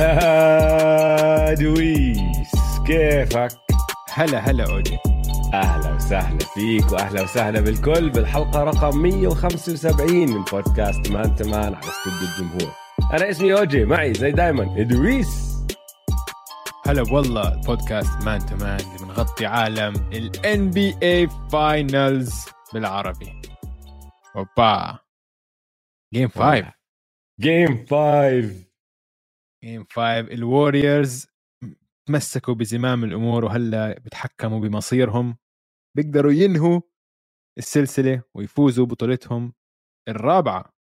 هلا ادويس كيفك؟ هلا هلا أوجي. أهلا وسهلا فيك وأهلا وسهلا بالكل بالحلقة رقم 175 من بودكاست Man to Man على استوديو الجمهور. أنا اسمي اوجي معي زي دايما ادويس هلا والله البودكاست Man to Man اللي بنغطي عالم ال NBA Finals بالعربي. أوبا. game 5 game 5 game 5 الوريورز تمسكوا بزمام الأمور وهلأ بيتحكموا بمصيرهم بيقدروا ينهوا السلسلة ويفوزوا بطولتهم الرابعة.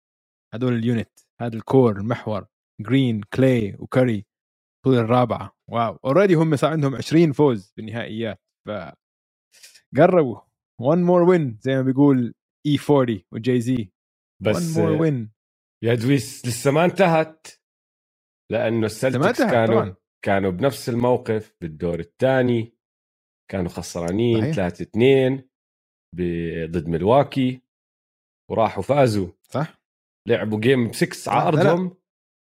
هدول ال unit هذا ال core المحور جرين كلاي وكاري البطوله الرابعة. واو already هم صار عندهم 20 فوز بالنهائيات. ف قربوا 1 more win زي ما بيقول اي 40 و Jay-Z. بس 1 more win يا دويس لسه ما انتهت. لأنه السلتكس كانوا طبعا. كانوا بنفس الموقف بالدور الثاني. كانوا خسرانين 3 2 ضد ملواكي وراحوا فازوا. صح. لعبوا game 6 على ارضهم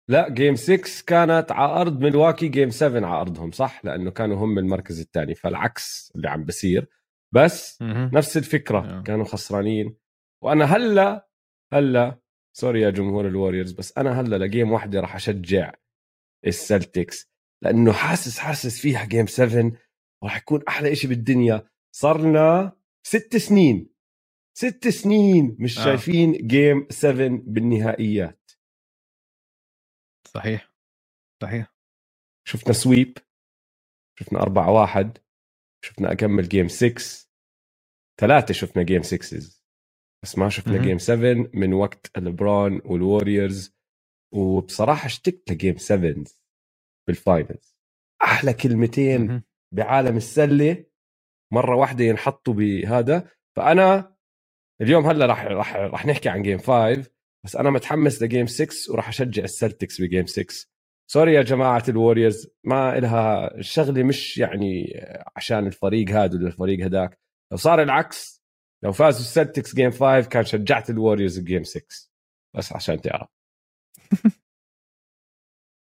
لا. game 6 كانت على ارض ملواكي game 7 على ارضهم صح؟ لأنه كانوا هم المركز الثاني. فالعكس اللي عم بصير. بس م-م. نفس الفكرة كانوا خسرانين. وأنا هلا هلأ sorry يا جمهور الوريورز بس أنا هلأ ل game واحدة راح أشجع السلتكس لأنه حاسس حاسس فيها game 7 راح يكون أحلى شيء بالدنيا. صرنا ست سنين ست سنين مش آه. شايفين game 7 بالنهائيات. صحيح صحيح. شفنا sweep شفنا 4 1 شفنا أكمل game 6 ثلاثة شفنا game 6 بس ما شفنا game 7 من وقت البرون والوريورز وبصراحة اشتقت ل game 7 بال finals أحلى كلمتين بعالم السلة مرة واحدة ينحطوا بهذا. فأنا اليوم هلأ راح راح راح نحكي عن game 5 بس أنا متحمس ل game 6 وراح أشجع السلتكس ب game 6 sorry يا جماعة الوريورز ما إلها الشغله مش يعني عشان الفريق هذا ولا الفريق هداك. لو صار العكس لو فازوا السلتكس game 5 كان شجعت الوريورز game 6 بس عشان تعرف.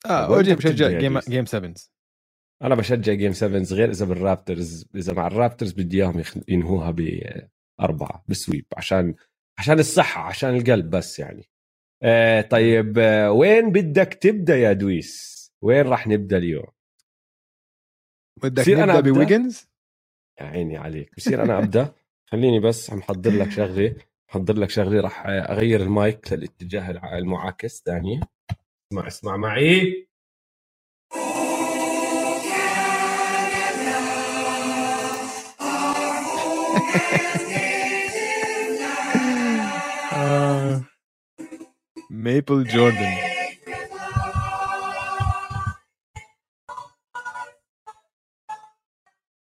آه أو جي بشجع game game 7 أنا بشجع game 7 غير إذا بالرابترز إذا مع الرابترز بدي اياهم ينهوها بأربعة بال sweep عشان عشان الصحة عشان القلب بس يعني. آه طيب آه وين بدك تبدأ يا دويس؟ وين راح نبدأ اليوم؟ بدك نبدأ بويجنز؟ يا عيني عليك. بصير أنا أبدأ؟ خليني بس محضر لك شغلة محضر لك شغلة راح أغير المايك للاتجاه المعاكس ثاني اسمع اسمع معي. ميبل جوردن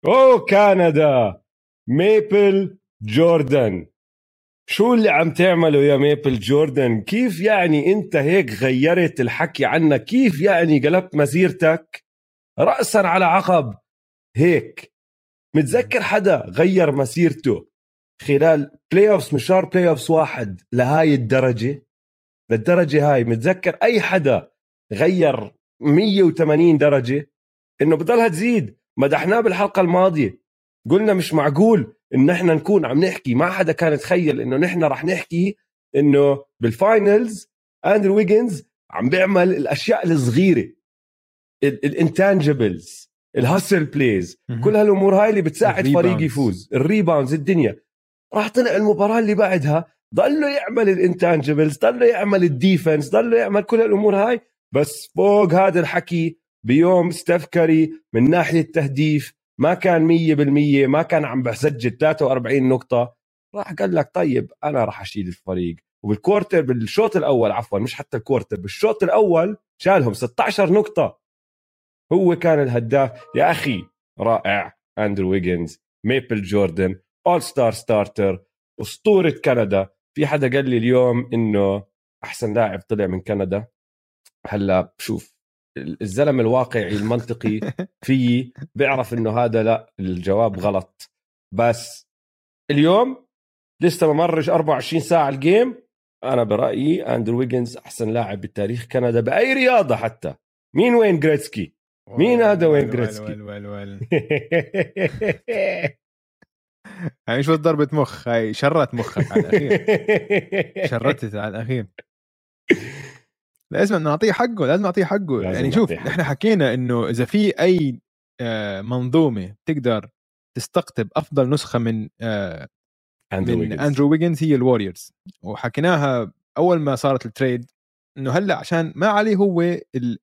اوه كندا Maple Jordan. شو اللي عم تعمله يا Maple Jordan؟ كيف يعني انت هيك غيرت الحكي عنك؟ كيف يعني قلبت مسيرتك؟ رأسا على عقب. هيك. متذكر حدا غير مسيرته خلال playoffs مشوار playoffs واحد لهاي الدرجة؟ للدرجة هاي. متذكر أي حدا غير 180 درجة؟ إنه بضلها تزيد. مدحناه بالحلقة الماضية. قلنا مش معقول إن إحنا نكون عم نحكي ما حدا كان يتخيل إنه نحن رح نحكي إنه بال finals اندرو ويجنز عم بيعمل الأشياء الصغيرة ال intangibles ال hustle plays كل هالأمور هاي اللي بتساعد فريق يفوز ال rebounds الدنيا. راح طلع المباراة اللي بعدها ضله يعمل ال intangibles ضله يعمل ال defense ضله يعمل كل هالأمور هاي بس فوق هذا الحكي بيوم ستيف كاري من ناحية تهديف ما كان 100% ما كان عم بسجل 43 نقطة. راح قال لك طيب أنا راح أشيل الفريق. وبال quarter بالشوط الأول عفوا مش حتى ال quarter بالشوط الأول شالهم 16 نقطة. هو كان الهداف. يا أخي رائع. أندرو ويجنز Maple Jordan all-star starter أسطورة كندا. في حدا قال لي اليوم إنه أحسن لاعب طلع من كندا؟ هلا بشوف. الزلمة الواقعي المنطقي فيي بيعرف إنه هذا لا الجواب غلط. بس اليوم لسه ما مرش 24 ساعة ال game. أنا برأيي أندرو ويجنز أحسن لاعب بتاريخ كندا بأي رياضة حتى. مين وين جريتسكي؟ مين هذا وين جريتسكي؟ هاي بس ضربة مخ هاي شرطت مخك على الأخير. شرطت على الأخير. لازم نعطيه حقه لازم نعطيه حقه. يعني شوف نحن حكينا إنه إذا في أي آه، منظومة تقدر تستقطب أفضل نسخة من آه، أندرو من ويجنز. اندرو ويجنز هي الوريورز وحكيناها أول ما صارت ال trade إنه هلأ عشان ما عليه هو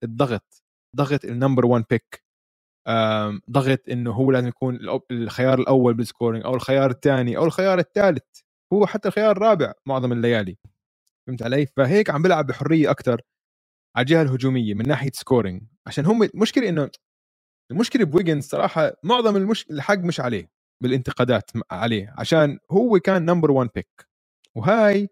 الضغط ضغط ال number 1 pick ضغط إنه هو لازم يكون الخيار الأول بال scoring أو الخيار الثاني أو الخيار الثالث. هو حتى الخيار الرابع معظم الليالي. فهمت علي؟ فهيك عم بيلعب بحرية أكثر على الجهة الهجومية من ناحية scoring عشان هم المشكلة إنه المشكلة بويجنز صراحة معظم المش... الحق مش عليه بالانتقادات عليه. عشان هو كان number 1 pick وهاي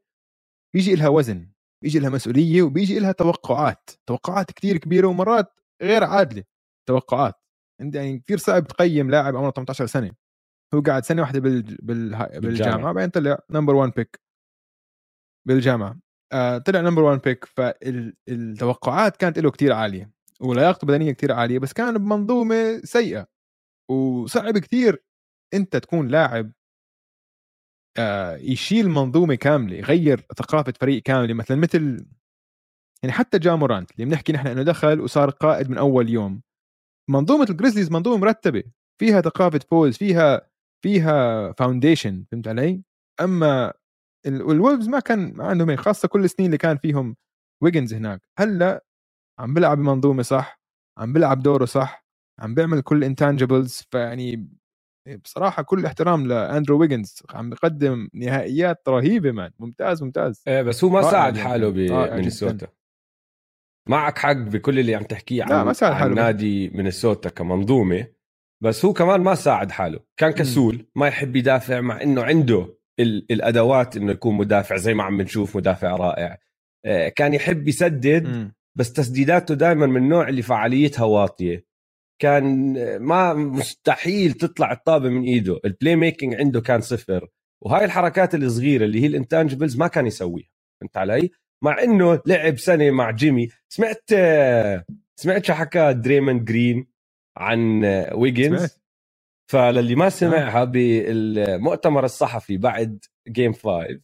بيجي لها وزن بيجي لها مسؤولية وبيجي لها توقعات. توقعات كثير كبيرة ومرات غير عادلة توقعات. إنت يعني كثير صعب تقيم لاعب عمره 18 سنة. هو قاعد سنة واحدة بال... بال... بالجامعة. بعدين طلع number 1 pick بالجامعة. آه طلع number 1 pick فالتوقعات كانت له كثير عالية ولياقته البدنيه كثير عالية بس كان بمنظومة سيئة وصعب كثير أنت تكون لاعب آه يشيل منظومة كاملة يغير ثقافة فريق كاملة مثلا مثل يعني حتى جا مورانت اللي بنحكي نحن إنه دخل وصار قائد من أول يوم منظومة الجريزليز منظومة مرتبة فيها ثقافة فوز فيها فيها foundation فهمت علي؟ أما الولفز ما كان ما عندهم خاصة كل السنين اللي كان فيهم ويجنز هناك. هلأ عم بيلعب بمنظومة صح عم بيلعب دوره صح عم بيعمل كل intangibles فيعني بصراحة كل احترام لأندرو ويجنز عم بيقدم نهائيات رهيبة man. ممتاز ممتاز. إيه بس هو ما ساعد حاله بمينيسوتا معك حق بكل اللي عم تحكيه عن, ما ساعد حاله عن نادي مينيسوتا كمنظومة بس هو كمان ما ساعد حاله. كان كسول ما يحب يدافع مع إنه عنده الأدوات إنه يكون مدافع زي ما عم بنشوف مدافع رائع. آه، كان يحب يسدد بس تسديداته دائما من النوع اللي فعاليتها واطية. كان ما مستحيل تطلع الطابة من إيده. ال playmaking عنده كان صفر. وهاي الحركات الصغيرة اللي هي ال intangibles ما كان يسويها. فهمت علي؟ مع إنه لعب سنة مع جيمي. سمعت سمعت شو حكى دريموند جرين عن ويجنز؟ فللي ما سمعها بالمؤتمر الصحفي بعد game 5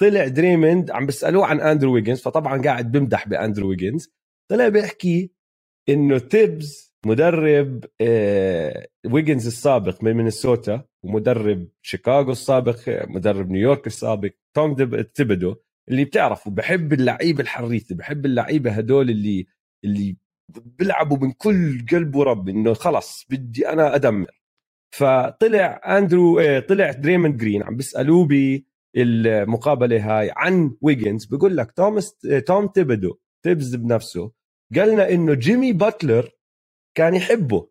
طلع دريموند عم بيسألوه عن أندرو ويجنز فطبعا قاعد بمدح بأندرو ويجنز طلع بيحكي إنه تيبز مدرب ويجنز السابق من مينيسوتا ومدرب شيكاغو السابق مدرب نيويورك السابق توم تيبدو اللي بتعرفوا بحب اللعيبه الحريفة بحب اللعيبة هدول اللي اللي بيلعبوا من كل قلب ورب إنه خلص بدي أنا أدمر. فطلع أندرو آه، طلع دريموند جرين عم بيسألوه بالمقابلة هاي عن ويجنز بقول لك توماس توم تيبدو تيبز بنفسه قالنا إنه جيمي باتلر كان يحبه.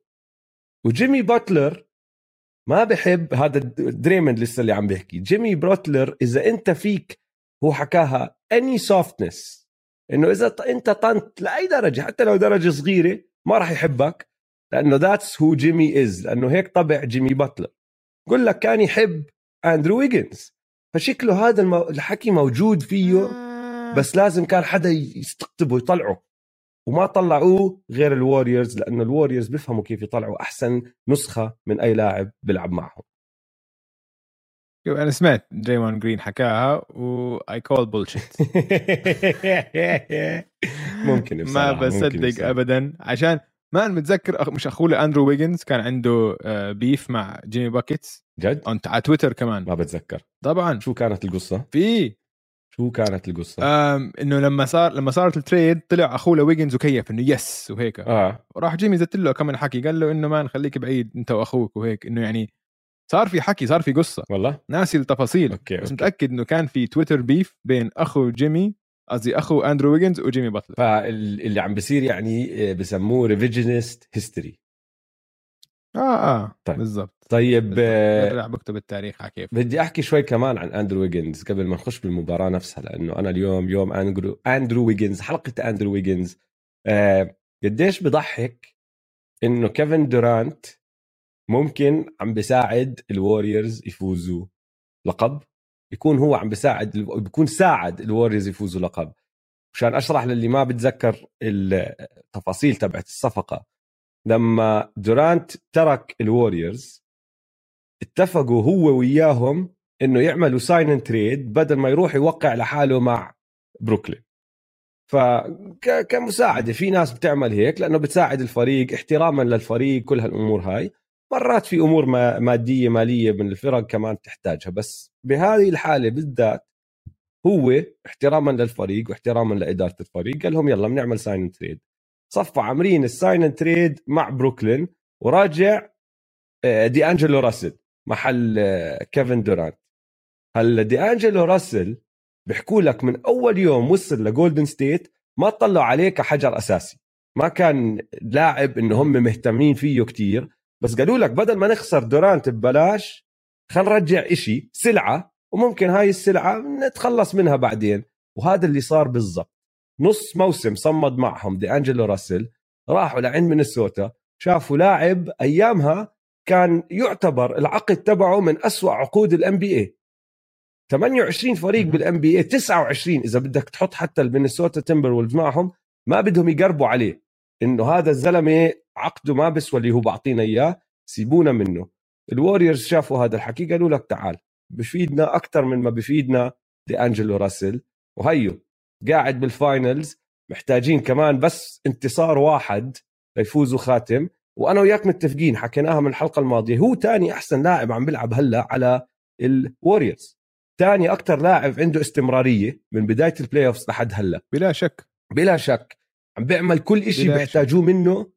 وجيمي باتلر ما بحب هذا دريموند لسه اللي عم بيحكي. جيمي باتلر إذا أنت فيك هو حكاها any softness إنه إذا أنت طنت لأي درجة حتى لو درجة صغيرة ما راح يحبك. لأنه that's who جيمي is لأنه هيك طبع جيمي باتلر بقول لك كان يحب اندرو ويجنز فشكله هذا المو... الحكي موجود فيه آه. بس لازم كان حدا يستقطبه يطلعه. وما طلعوه غير الوريورز لأنه الوريورز بيفهموا كيف يطلعوا أحسن نسخة من أي لاعب بيلعب معهم. أنا سمعت دريموند جرين حكاها وI call bullshit ممكن ما بصدق ابدا. عشان ما متذكر مش أخوه اندرو ويجنز كان عنده beef آه، مع جيمي buckets جد؟ انت على تويتر كمان ما بتذكر طبعا شو كانت القصة؟ في شو كانت القصة؟ إنه لما صار لما صارت ال trade طلع أخوه لويجنز وكيف إنه yes وهيك آه وراح جيمي زت له كمان حكي قال له إنه ما نخليك بعيد أنت وأخوك وهيك إنه يعني صار في حكي صار في قصة والله ناسي التفاصيل okay. بس okay. متأكد إنه كان في تويتر beef بين أخو جيمي قصدي أخو أندرو ويجنز وجيمي باتلر. فاللي عم بيصير يعني آه، بسموه revisionist history آه آه طيب. بالضبط. طيب برجع بكتب التاريخ على كيف بدي أحكي شوي كمان عن أندرو ويجنز قبل ما نخش بالمباراة نفسها لأنه أنا اليوم يوم أندرو أندرو ويجنز حلقة أندرو ويجنز آه قديش بضحك إنه كيفن دورانت ممكن عم بيساعد الوريورز يفوزوا لقب. يكون هو عم بيساعد بيكون ساعد الوريورز يفوزوا لقب. مشان أشرح للي ما بتذكر التفاصيل تبعت الصفقة. لما دورانت ترك الوريورز اتفقوا هو وياهم إنه يعملوا sign trade بدل ما يروح يوقع لحاله مع بروكلين. فكمساعده في ناس بتعمل هيك لأنه بتساعد الفريق احتراما للفريق كل هالأمور هاي. مرات في أمور مادية مالية من الفرق كمان تحتاجها. بس بهذه الحالة بالذات هو احتراما للفريق واحتراما لإدارة الفريق قال لهم يلا بنعمل sign trade صفى عاملين ال sign trade مع بروكلين وراجع آه، دي انجلو راسل محل آه، كيفن دورانت. هلا دي انجلو راسل بيحكوا لك من أول يوم وصل لجولدن ستيت ما طلعوا عليه كحجر أساسي. ما كان لاعب إنه هم مهتمين فيه كتير. بس قالوا لك بدل ما نخسر دورانت ببلاش خلينا نرجع إشي سلعة وممكن هاي السلعة نتخلص منها بعدين. وهذا اللي صار بالضبط. نص موسم صمد معهم دي انجلو راسل راحوا لعند مينيسوتا شافوا لاعب أيامها كان يعتبر العقد تبعه من أسوأ عقود ال NBA 28 فريق بال NBA 29 إذا بدك تحط حتى المينيسوتا تمبر وولفز معهم ما بدهم يقربوا عليه. إنه هذا الزلمة عقده ما بيسوى اللي هو بعطينا إياه سيبونا منه. ال Warriors شافوا هذا الحكي قالوا لك تعال بفيدنا أكثر من ما بفيدنا دي انجلو راسل. وهيو قاعد بال finals محتاجين كمان بس انتصار واحد ليفوزوا خاتم. وأنا وياك متفقين حكيناها من الحلقة الماضية هو تاني أحسن لاعب عم بيلعب هلأ على ال Warriors تاني أكثر لاعب عنده استمرارية من بداية ال playoffs لحد هلأ. بلا شك. بلا شك عم بيعمل كل شيء بيحتاجوه منه.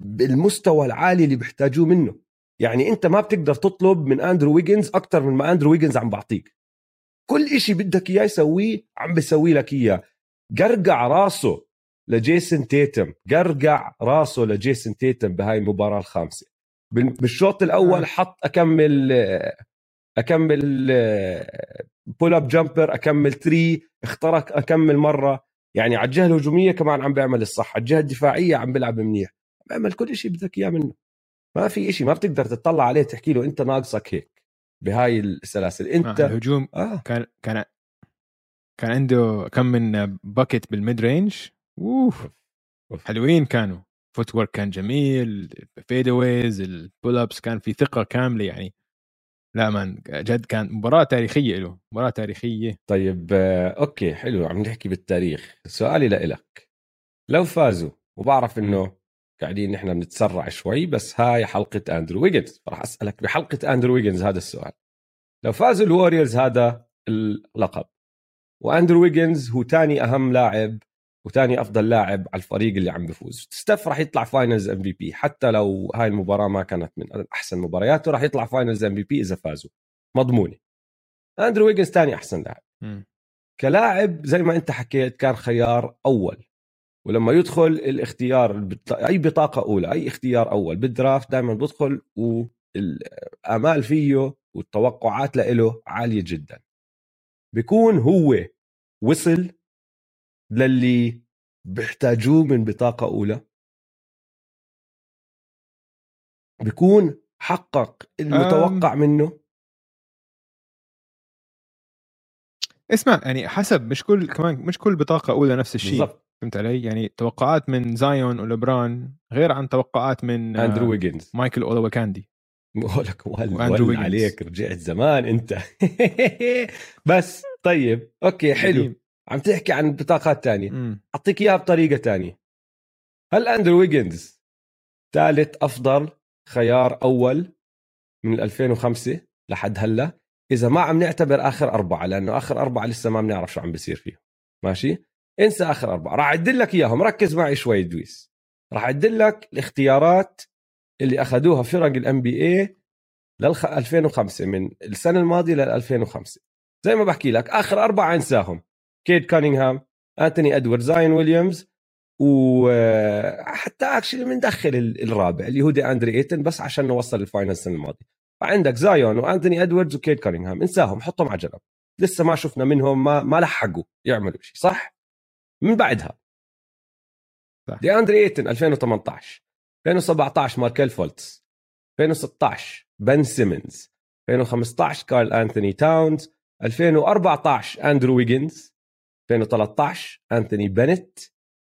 بالمستوى العالي اللي بيحتاجوه منه. يعني انت ما بتقدر تطلب من اندرو ويجنز أكثر من ما اندرو ويجنز عم بعطيك. كل شيء بدك إياه يسويه عم بيسوي لك إياه. قرقع راسه لجيسون تيتم. قرقع راسه لجيسون تيتم بهاي المباراة الخامسة. بالشوط الأول آه. حط أكمل أكمل pull up jumper أكمل three اخترق أكمل مرة. يعني على الجهة الهجومية كمان عم بيعمل الصح. على الجهة الدفاعية عم بيلعب منيح. بيعمل كل شيء بدك إياه منه. ما في شيء ما بتقدر تطلع عليه تحكي له أنت ناقصك هيك بهاي السلاسل. أنت آه الهجوم آه. كان كان كان عنده كم من bucket بال mid range أوف. حلوين كانوا. footwork كان جميل fadeaways ال pull ups كان في ثقة كاملة يعني. لا man جد كان مباراة تاريخية له مباراة تاريخية. طيب آه، okay حلو عم نحكي بالتاريخ. سؤالي لإلك. لو فازوا وبعرف إنه قاعدين نحن بنتسرع شوي بس هاي حلقة أندرو ويجنز. راح أسألك بحلقة أندرو ويجنز هذا السؤال. لو فازوا ال Warriors هذا اللقب وأندرو ويجنز هو تاني أهم لاعب وثاني أفضل لاعب على الفريق اللي عم بفوز. ستيف راح يطلع finals MVP حتى لو هاي المباراة ما كانت من أحسن مبارياته راح يطلع finals MVP إذا فازوا. مضمونة. أندرو ويجنز ثاني أحسن لاعب. كلاعب زي ما أنت حكيت كان خيار أول. ولما يدخل الاختيار أي بطاقة أولى أي اختيار أول بالدرافت دائما بدخل والامال فيه والتوقعات له عالية جدا. بيكون هو وصل للي بيحتاجوه من بطاقة أولى. بيكون حقق المتوقع أم... منه. اسمع يعني حسب مش كل كمان مش كل بطاقة أولى نفس الشيء. بالضبط. فهمت علي؟ يعني توقعات من زايون ولبران غير عن توقعات من أندرو ويجنز. مايكل اولو كاندي بقولك ول عليك رجعت زمان أنت. بس طيب okay حلو. عم تحكي عن بطاقات تانية. أعطيك إياها بطريقة تانية. هل أندرو ويجنز ثالث أفضل خيار أول من 2005 لحد هلأ؟ إذا ما عم نعتبر آخر أربعة لأنه آخر أربعة لسه ما بنعرف شو عم بيصير فيهم. ماشي؟ انسى آخر أربعة. راح أعدل لك إياهم. ركز معي شوي دويس. راح أعدل لك الاختيارات اللي أخذوها فرق ال NBA لل 2005 من السنة الماضية لل 2005 زي ما بحكي لك آخر أربعة أنساهم. كيد كانينغهام أنتوني إدوارد زايون ويليامز وحتى actually بندخل الرابع اللي هو دي أندري إيتن بس عشان نوصل ال final السنة الماضية. فعندك زايون وأنتوني ادواردز وكيد كانينغهام. انساهم حطهم على جنب. لسه ما شفنا منهم ما ما لحقوا يعملوا شيء صح؟ من بعدها صح. دي أندري إيتن 2018 2017 ماركيل فولتس 2016 بن سيمنز 2015 كارل انثوني تاونز 2014 أندرو ويجنز 2013 انثوني بنت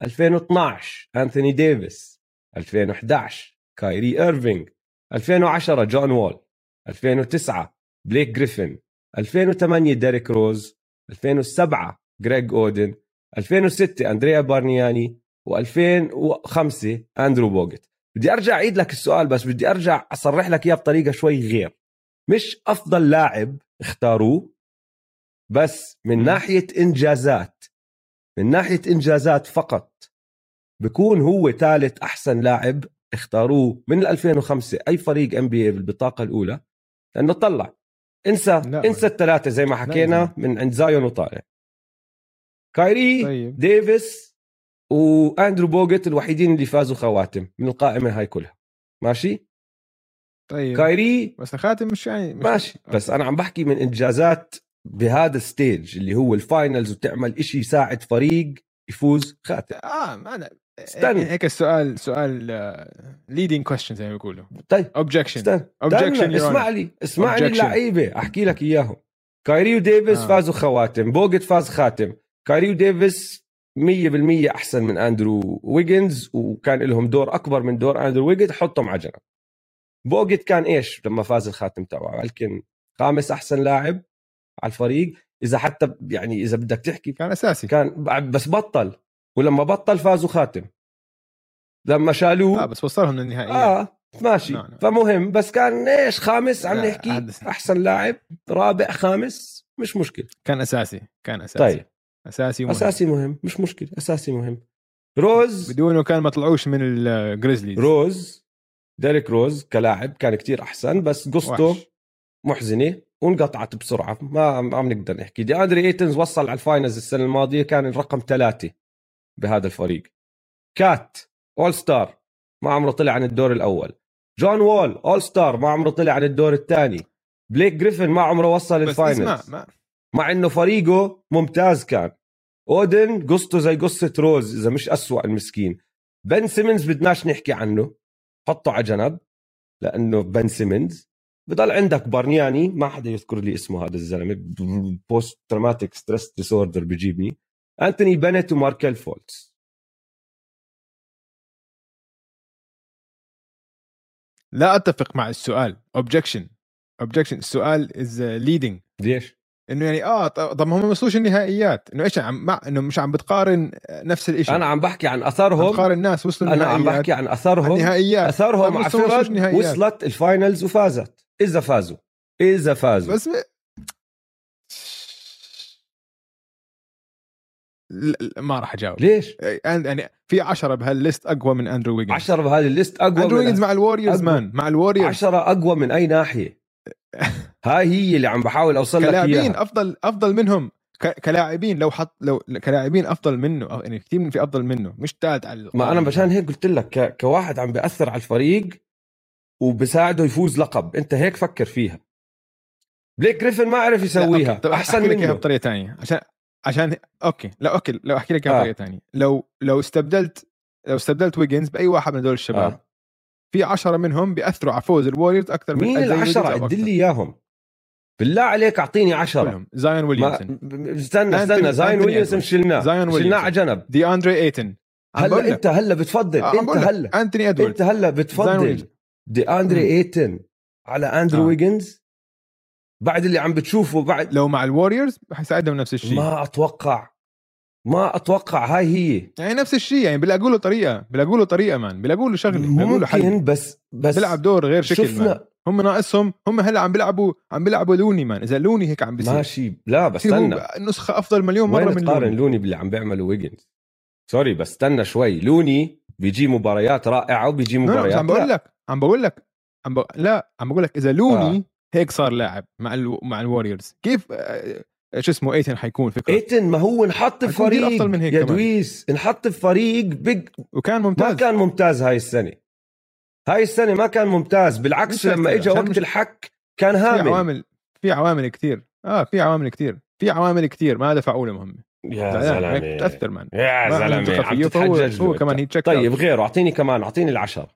2012 انثوني ديفيس 2011 كايري ايرفينج 2010 جون وول 2009 بليك جريفن 2008 ديريك روز 2007 جريج اودن 2006 أندريا بارنياني و2005 أندرو بوجت بدي أرجع أعيد لك السؤال بس بدي أرجع أصرح لك إياه بطريقة شوي غير. مش أفضل لاعب اختاروه بس من ناحية إنجازات من ناحية إنجازات فقط بكون هو ثالث أحسن لاعب اختاروه من 2005 أي فريق NBA بالبطاقة الأولى. لأنه طلع. انسى انسى الثلاثة زي ما حكينا من عند زايون وطالع كايري طيب. ديفيس وأندرو بوجت الوحيدين اللي فازوا خواتم من القائمة هاي كلها. ماشي؟ طيب. كايري بس الخاتم مش يعني مش ماشي. بس أنا عم بحكي من إنجازات بهذا ال stage اللي هو ال finals وتعمل إشي يساعد فريق يفوز خاتم. آه ما أنا استنى هيك السؤال سؤال leading uh, question زي ما بيقولوا. طيب. objection objection اسمع لي اسمعني اللعيبة. أحكي لك إياهم. كايري وديفيس آه. فازوا خواتم. بوجت فاز خاتم. كايري وديفيس 100% أحسن من أندرو ويجنز وكان لهم دور أكبر من دور أندرو ويجنز حطهم على جنب. بوجت كان إيش؟ لما فاز الخاتم تبعه. يمكن خامس أحسن لاعب على الفريق إذا حتى يعني إذا بدك تحكي كان أساسي. كان بس بطل. ولما بطل فازوا خاتم. لما شالوه آه بس وصلهم للنهائية. آه ماشي. نعم. نعم. فمهم بس كان إيش؟ خامس عم نحكي أحسن لاعب رابع خامس مش مشكلة. كان أساسي كان أساسي. طيب. أساسي مهم. أساسي مهم. مش مشكلة. أساسي مهم. روز. بدونه كان ما طلعوش من ال Grizzlies روز. ديريك روز كلاعب كان كتير أحسن بس قصته محزنة وانقطعت بسرعة. ما ما بنقدر نحكي. دي أندري إيتن وصل على ال finals السنة الماضية كان الرقم ثلاثة بهذا الفريق. كات all star ما عمره طلع عن الدور الأول. جون وول All-Star ما عمره طلع عن الدور الثاني. بليك جريفن ما عمره وصل ال finals. مع إنه فريقه ممتاز كان. أودن قصته زي قصة روز إذا مش أسوأ المسكين. بن سيمنز بدناش نحكي عنه. حطه على جنب لأنه بن سيمنز. بضل عندك بارنياني ما حدا يذكر لي اسمه هذا الزلمة. post-traumatic stress disorder بجيبني. أنتوني بينيت وماركل فولتس. لا أتفق مع السؤال. objection objection السؤال is leading ليش؟ إنه يعني آه طب هم ما وصلوش النهائيات. إنه إيش عم مع إنه مش عم بتقارن نفس الشيء أنا عم بحكي عن اثرهم بتقارن الناس وصلوا أنا عم بحكي عن اثرهم النهائيات. اثرهم على فرق وصلت ال finals وفازت. إذا فازوا. إذا فازوا. بس م... ما راح أجاوب. ليش؟ يعني في 10 بهال list أقوى من أندرو ويجنز. 10 بهذه ال list أقوى أندرو ويجنز مع الوريورز man مع الوريورز 10 أقوى من أي ناحية. هاي هي اللي عم بحاول أوصل لك إياها. أفضل أفضل منهم. كلاعبين لو حط لو كلاعبين أفضل منه يعني كثير من في أفضل منه مش ثالث على ما أنا مشان هيك قلت لك ك... كواحد عم بيأثر على الفريق وبساعده يفوز لقب. أنت هيك فكر فيها. بليك جريفن ما عرف يسويها. طب أحسن احكي لك إياها بطريقة ثانية عشان عشان okay لا okay لو أحكي لك إياها آه. بطريقة ثانية لو لو استبدلت لو استبدلت ويجنز بأي واحد من هدول الشباب آه. في عشرة منهم بيأثروا على فوز الوريورز أكثر من مين العشرة؟ عد لي إياهم. بالله عليك أعطيني عشرة. زايون ويليامسون. استنى استنى زايون ويليامسون شلناه. زايون شلناه على جنب. دي اندري ايتن هلا أنت هلا بتفضل أنت هلا. أنتوني أدوارد. أنت هلا بتفضل. دي اندري إيتن على أندرو آه. ويجنز. بعد اللي عم بتشوفه بعد لو مع الوريورز حيساعدهم نفس الشيء. ما أتوقع. ما أتوقع هاي هي. يعني نفس الشيء يعني بيلاقوا له طريقة بيلاقوا له طريقة man بيلاقوا له شغلة ممكن له حل. بس بس بيلعب دور غير شكل شفنا man. هم ناقصهم هم هلا عم بيلعبوا عم بيلعبوا لوني man. إذا لوني هيك عم بيصير. ماشي. لا بس استنى. نسخة أفضل مليون مرة من تقارن لوني. لوني باللي عم بيعمله ويجنز sorry بس استنى شوي. لوني بيجي مباريات رائعة وبيجي مباريات عم بقول لك عم بقول لك عم بق... لا عم بقول لك إذا لوني آه. هيك صار لاعب مع ال... مع الوريورز كيف آه، شو اسمه ايتن حيكون فكرة. ايتن ما هو انحط في فريق. أفضل من هيك يا دويس انحط في فريق بيج وكان ممتاز. ما كان ممتاز هاي السنة. هاي السنة ما كان ممتاز. بالعكس لما اجى وقت مش... الحك كان هامل. في عوامل في عوامل كثير آه في عوامل كثير في عوامل كثير ما دفعوا له مهمه يا زلمة. تاثر مان يا زلمة عم تتحجج هو, كمان هي طيب غيره أعطيني كمان أعطيني العشر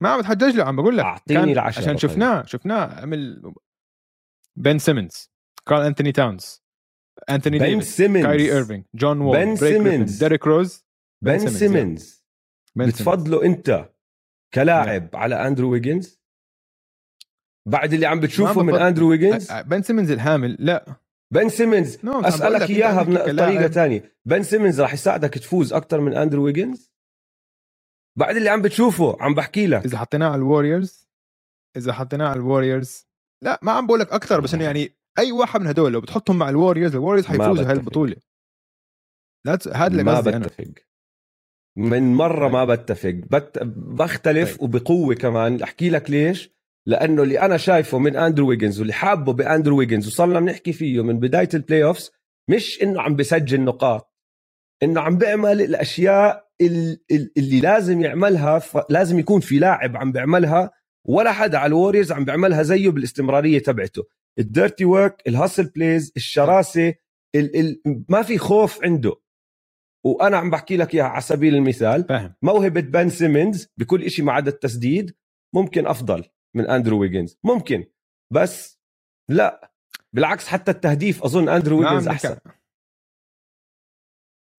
ما عم بتحجج له عم بقول لك. أعطيني العشر عشان شفناه شفناه عمل بن سيمنز كارل انتوني تاونز انثوني بن سيمنز كايري ايرفينج جون وول بن سيمنز. ديريك روز بن بن سيمنز. بتفضله انت كلاعب على اندرو ويجنز بعد اللي عم بتشوفه من اندرو ويجنز بن سيمنز الحامل لا. بن سيمنز أسألك لك إياها بطريقه. تانية. بن سيمنز راح يساعدك تفوز أكثر من اندرو ويجنز بعد اللي عم بتشوفه عم بحكي لك. إذا حطيناه على الوريورز إذا حطيناه على الوريورز لا ما عم بقول لك أكثر بس إنه يعني أي واحد من هدول لو بتحطهم مع الوريورز الوريورز ما حيفوزوا. هاي البطولة. هذا اللي ما بتفق. من مرة ما بتفق. بت... بختلف طيب. وبقوة كمان. أحكي لك ليش؟ لأنه اللي أنا شايفه من اندرو ويجنز واللي حابه باندرو ويجنز وصلنا بنحكي فيه من بداية ال playoffs مش إنه عم بسجل نقاط. إنه عم بيعمل الأشياء ال- ال- اللي لازم يعملها ف... لازم يكون في لاعب عم بيعملها ولا حدا على الوريوز عم بيعملها زيه بالاستمرارية تبعته. ال dirty work ال hustle plays الشراسة ال... ال... ما في خوف عنده. وأنا عم بحكي لك إياها على سبيل المثال فاهم. موهبة بن سيمنز بكل شيء ما عدا التسديد ممكن أفضل من أندرو ويجنز ممكن. بس لا. بالعكس حتى التهديف أظن أندرو ويجنز أحسن.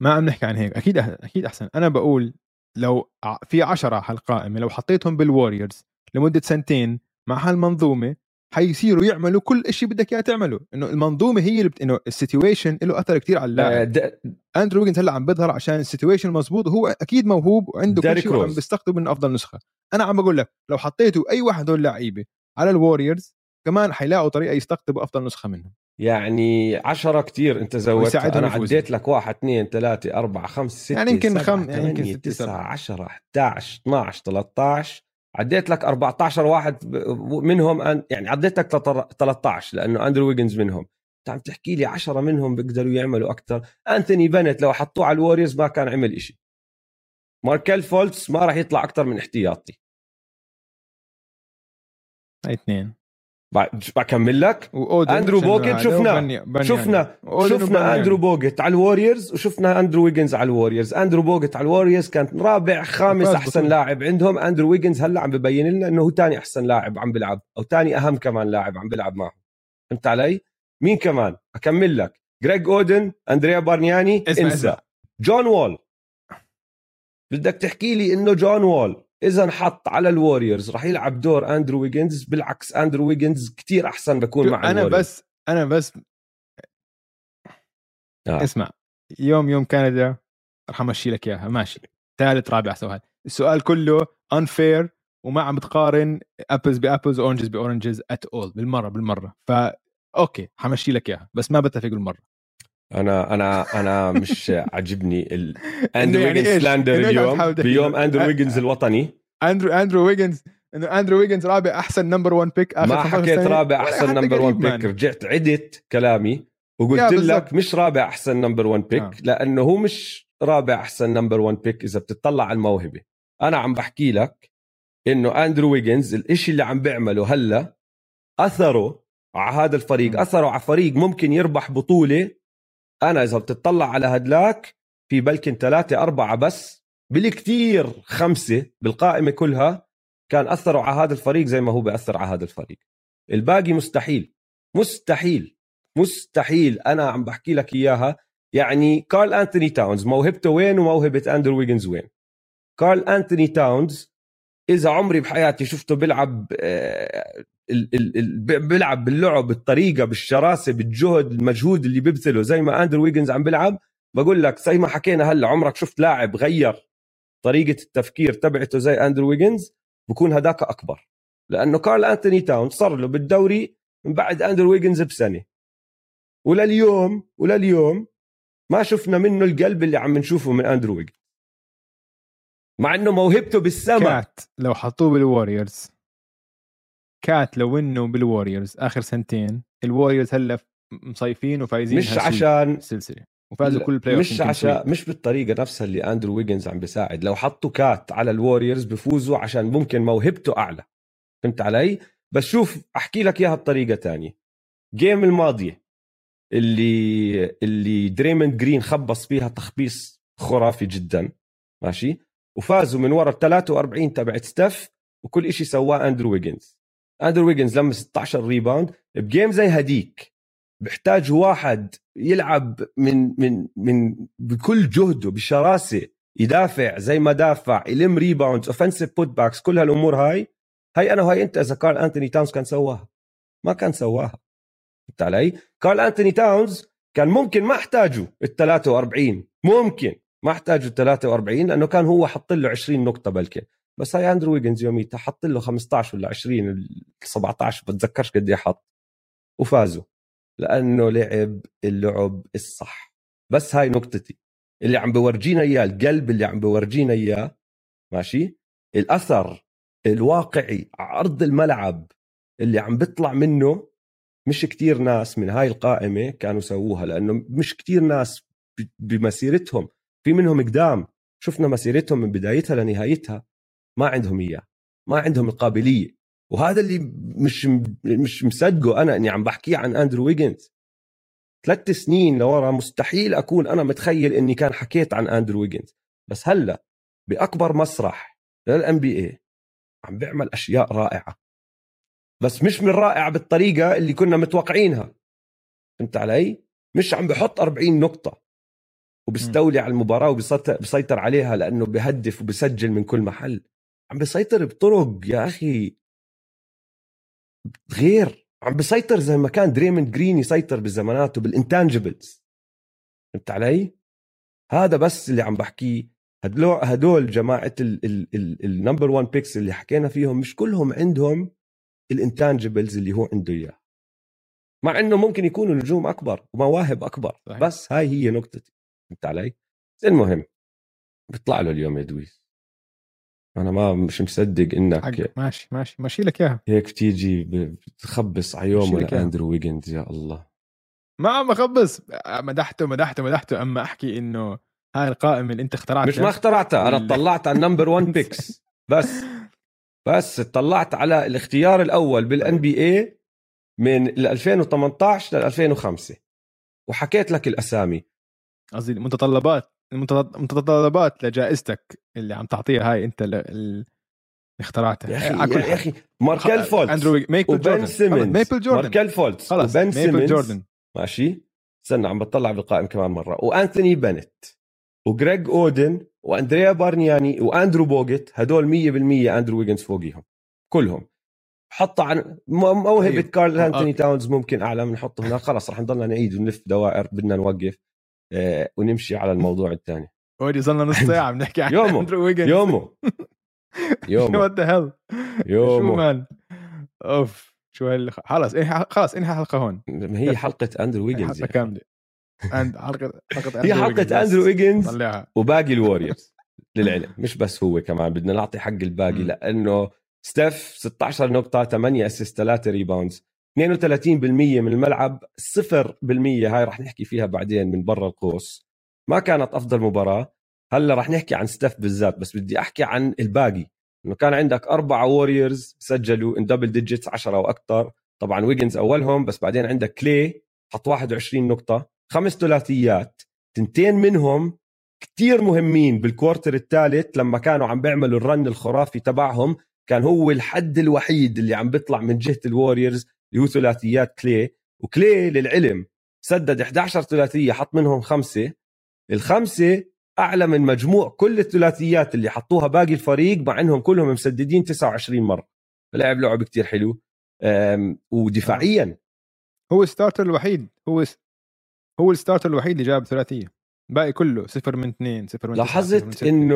ما عم نحكي عن هيك. أكيد أكيد أحسن. أنا بقول لو في عشرة على القائمه لو حطيتهم بالوريورز لمدة سنتين مع هالمنظومة حيصيروا يعملوا كل شيء بدك إياه تعمله إنه المنظومة هي اللي بت... إنه ال situation له أثر كتير على اللاعب د- اندرو ويجنز هلأ عم بيظهر عشان ال situation مزبوط وهو أكيد موهوب وعنده كل شيء وعم. بيستقطب منه أفضل نسخة أنا عم بقول لك لو حطيتوا أي واحد هدول لعيبة على الوريورز كمان حيلاقوا طريقة يستقطبوا أفضل نسخة منهم يعني عشرة كتير أنت زودت أنا. عديت لك واحد اثنين ثلاثة أربعة خمسة ستة يعني يمكن خم- يعني يمكن ستة، سبعة. 10 11 12 13 عديت لك 14 واحد منهم يعني عديت لك 13 لأنه أندرو ويجنز منهم. انت عم تحكي لي 10 منهم بيقدروا يعملوا أكثر أنتوني بينيت لو حطوه على الوريوز ما كان عمل إشي. ماركل فولتس ما راح يطلع أكثر من احتياطي. اثنين. بكمل لك. وباني- بارنياني. شفنا شفنا وبارنياني. أندرو. بوجت على الوريورز وشفنا أندرو ويجنز على الوريورز. أندرو بوجت على الوريورز كان رابع خامس أحسن. لاعب عندهم. أندرو ويجنز هلأ عم ببين لنا إنه هو ثاني أحسن لاعب عم بيلعب أو ثاني أهم كمان لاعب عم بيلعب معهم فهمت علي؟ مين كمان؟ أكمل لك. جريج أودن أندريا بارنياني اسمع انسى اسمع. جون وول. بدك تحكي لي إنه جون وول. إذا انحط على الوريورز راح يلعب دور أندرو ويجنز بالعكس أندرو ويجنز كتير أحسن بكون مع أنا ال Warriors. بس أنا بس آه. اسمع يوم يوم كندا رح أمشي لك إياها ماشي ثالث رابع سؤال السؤال كله unfair وما عم بتقارن apples ب apples oranges ب oranges at all بالمرة بالمرة فا أوكي حمشي لك إياها بس ما بتفق بالمرة أنا أنا أنا مش عاجبني ال... اندرو يعني ويجنز؟ سلاندر اليوم؟ بيوم اندرو ويجنز الوطني اندرو اندرو ويجنز إنه اندرو ويجنز رابع أحسن number 1 pick آخر ما 15 حكيت رابع أحسن number 1 قريب، pick. رجعت عدت كلامي وقلت لك. مش رابع أحسن number 1 pick آه. لأنه هو مش رابع أحسن number 1 pick إذا بتطلع على الموهبة أنا عم بحكي لك إنه اندرو ويجنز الإشي اللي عم بيعمله هلأ أثره على هذا الفريق م. أثره على فريق ممكن يربح بطولة أنا إذا بتطلع على هدلاك في بلكن ثلاثة أربعة بس بالكثير خمسة بالقائمة كلها كان أثروا على هذا الفريق زي ما هو بأثر على هذا الفريق. الباقي مستحيل مستحيل مستحيل. أنا عم بحكي لك إياها. يعني كارل أنتوني تاونز موهبته وين وموهبة أندرو ويجنز وين؟ كارل أنتوني تاونز إذا عمري بحياتي شفته بيلعب آه، بيلعب باللعب بالطريقة بالشراسة بالجهد المجهود اللي بيبذله. زي ما أندرو ويجنز عم بيلعب بقول لك زي ما حكينا هلأ عمرك شفت لاعب غير طريقة التفكير تبعته زي أندرو ويجنز بكون هداك أكبر. لأنه كارل أنتوني تاونز صار له بالدوري من بعد أندرو ويجنز بسنة. ولليوم ولليوم ما شفنا منه القلب اللي عم نشوفه من أندرو ويجنز. مع إنه موهبته بالسما. KAT لو حطوه بال Warriors KAT لو انه بال Warriors آخر سنتين. ال Warriors هلأ مصيفين وفايزين مش عشان السلسله وفازوا كل ال play مش عشان مش بالطريقة نفسها اللي أندرو ويجنز عم بيساعد. لو حطوا KAT على ال Warriors بفوزوا عشان ممكن موهبته أعلى. فهمت علي؟ بس شوف أحكي لك إياها بطريقة تانية. game الماضية اللي اللي دريموند جرين خبص فيها تخبيص خرافي جدا. ماشي؟ وفازوا من ورا ال 43 تبعت ستيف وكل إشي سواه أندرو ويجنز. آندرو ويجنز لما 16 rebound ب game زي هديك. بحتاج واحد يلعب من من من بكل جهده بشراسة يدافع زي ما دافع يلم rebounds offensive put backs كل هالأمور هاي. هاي أنا وهي أنت إذا كارل أنتوني تاونز كان سواها. ما كان سواها. فهمت علي؟ كارل أنتوني تاونز كان ممكن ما احتاجوا ال 43 ممكن ما احتاجوا ال 43 لأنه كان هو حط له 20 نقطة بلكن. بس هاي أندرو ويجنز يوميتها حط له 15 ولا 20 ال 17 بتذكرش قد إيه حط. وفازوا لأنه لعب اللعب الصح. بس هاي نقطتي اللي عم بورجينا إياه القلب اللي عم بورجينا إياه ماشي؟ الأثر الواقعي على ارض الملعب اللي عم بيطلع منه مش كتير ناس من هاي القائمة كانوا سووها لأنه مش كتير ناس بمسيرتهم. في منهم قدام شفنا مسيرتهم من بدايتها لنهايتها. ما عندهم إياه ما عندهم القابلية. وهذا اللي مش مش مصدقه أنا إني عم بحكيه عن أندرو ويجنز. ثلاث سنين لورا مستحيل أكون أنا متخيل إني كان حكيت عن أندرو ويجنز. بس هلأ بأكبر مسرح لل NBA عم بيعمل أشياء رائعة. بس مش من رائع بالطريقة اللي كنا متوقعينها. فهمت علي؟ مش عم بحط 40 نقطة وبستولي على المباراة وبسيطر عليها لأنه بهدف وبسجل من كل محل. عم بيسيطر بطرق يا أخي غير عم بيسيطر زي ما كان دريموند جرين يسيطر بزماناته بال intangibles فهمت علي؟ هذا بس اللي عم بحكيه هدول جماعة ال number 1 picks اللي حكينا فيهم مش كلهم عندهم ال intangibles اللي هو عنده إياه مع إنه ممكن يكونوا نجوم أكبر ومواهب أكبر صحيح. بس هاي هي نقطتي فهمت علي؟ المهم بيطلع له اليوم يا دويس أنا ما مش مصدق إنك حق. ماشي ماشي. ماشي لك إياها. هيك بتيجي بتخبص على يوم اندرو ويجنز يا الله. ما عم بخبص. مدحته مدحته مدحته. أما أحكي إنه هاي القائمة اللي أنت اخترعتها مش ما اخترعتها أنا اطلعت على ال number 1 picks بس بس اطلعت على الاختيار الأول بال NBA من 2018 ل 2005 وحكيت لك الأسامي. قصدي المتطلبات. المتطلبات لجائزتك اللي عم تعطيها هاي انت اللي اخترعتها. يا أخي يا أخي ماركل فولتس أندرو ميبل وبن سيمنز. ميبل جوردن. ماركل فولتس خلص وبن سيمنز. جوردن. ماشي. استنى عم بطلع بالقائمه كمان مرة. وأنثوني بينيت وجريج أودن وأندريا بارنياني وأندرو بوجت هدول 100% أندرو ويجنز فوقيهم. كلهم. حط عن موهبة أيوه. كارل أنتوني تاونز ممكن أعلى بنحطه هناك خلص رح نضلنا نعيد ونلف دوائر بدنا نوقف. ونمشي على الموضوع الثاني already صرنا نص ساعة بنحكي عن يومو اندرو ويجنز يومو يومو what the hell يومو شو man أوف شو هال خلص انهي خلص انهي حلقة هون. هي حلقة اندرو ويجنز حلقة كاملة. حلقة حلقة هي حلقة اندرو ويجنز وباقي ال Warriors للعلم مش بس هو كمان بدنا نعطي حق الباقي لأنه ستيف 16 نقطة 8 assist 3 rebounds 32% من الملعب 0% هاي رح نحكي فيها بعدين من برا القوس. ما كانت أفضل مباراة. هلأ رح نحكي عن ستيف بالذات بس بدي أحكي عن الباقي. إنه كان عندك أربعة Warriors سجلوا in double digits 10 أو أكثر طبعا ويجنز أولهم بس بعدين عندك Klay حط 21 نقطة. خمس ثلاثيات. تنتين منهم كتير مهمين بال quarter الثالث لما كانوا عم بيعملوا ال run الخرافي تبعهم. كان هو الحد الوحيد اللي عم بيطلع من جهة الوريورز اللي هو ثلاثيات Klay و Klay للعلم. سدد 11 ثلاثية حط منهم خمسة. الخمسة أعلى من مجموع كل الثلاثيات اللي حطوها باقي الفريق مع إنهم كلهم مسددين 29 مرة. لعب لعب كتير حلو. ودفاعيا. هو ال starter الوحيد هو هو ال starter الوحيد اللي جاب ثلاثية. باقي كله صفر من اثنين صفر من لاحظت إنه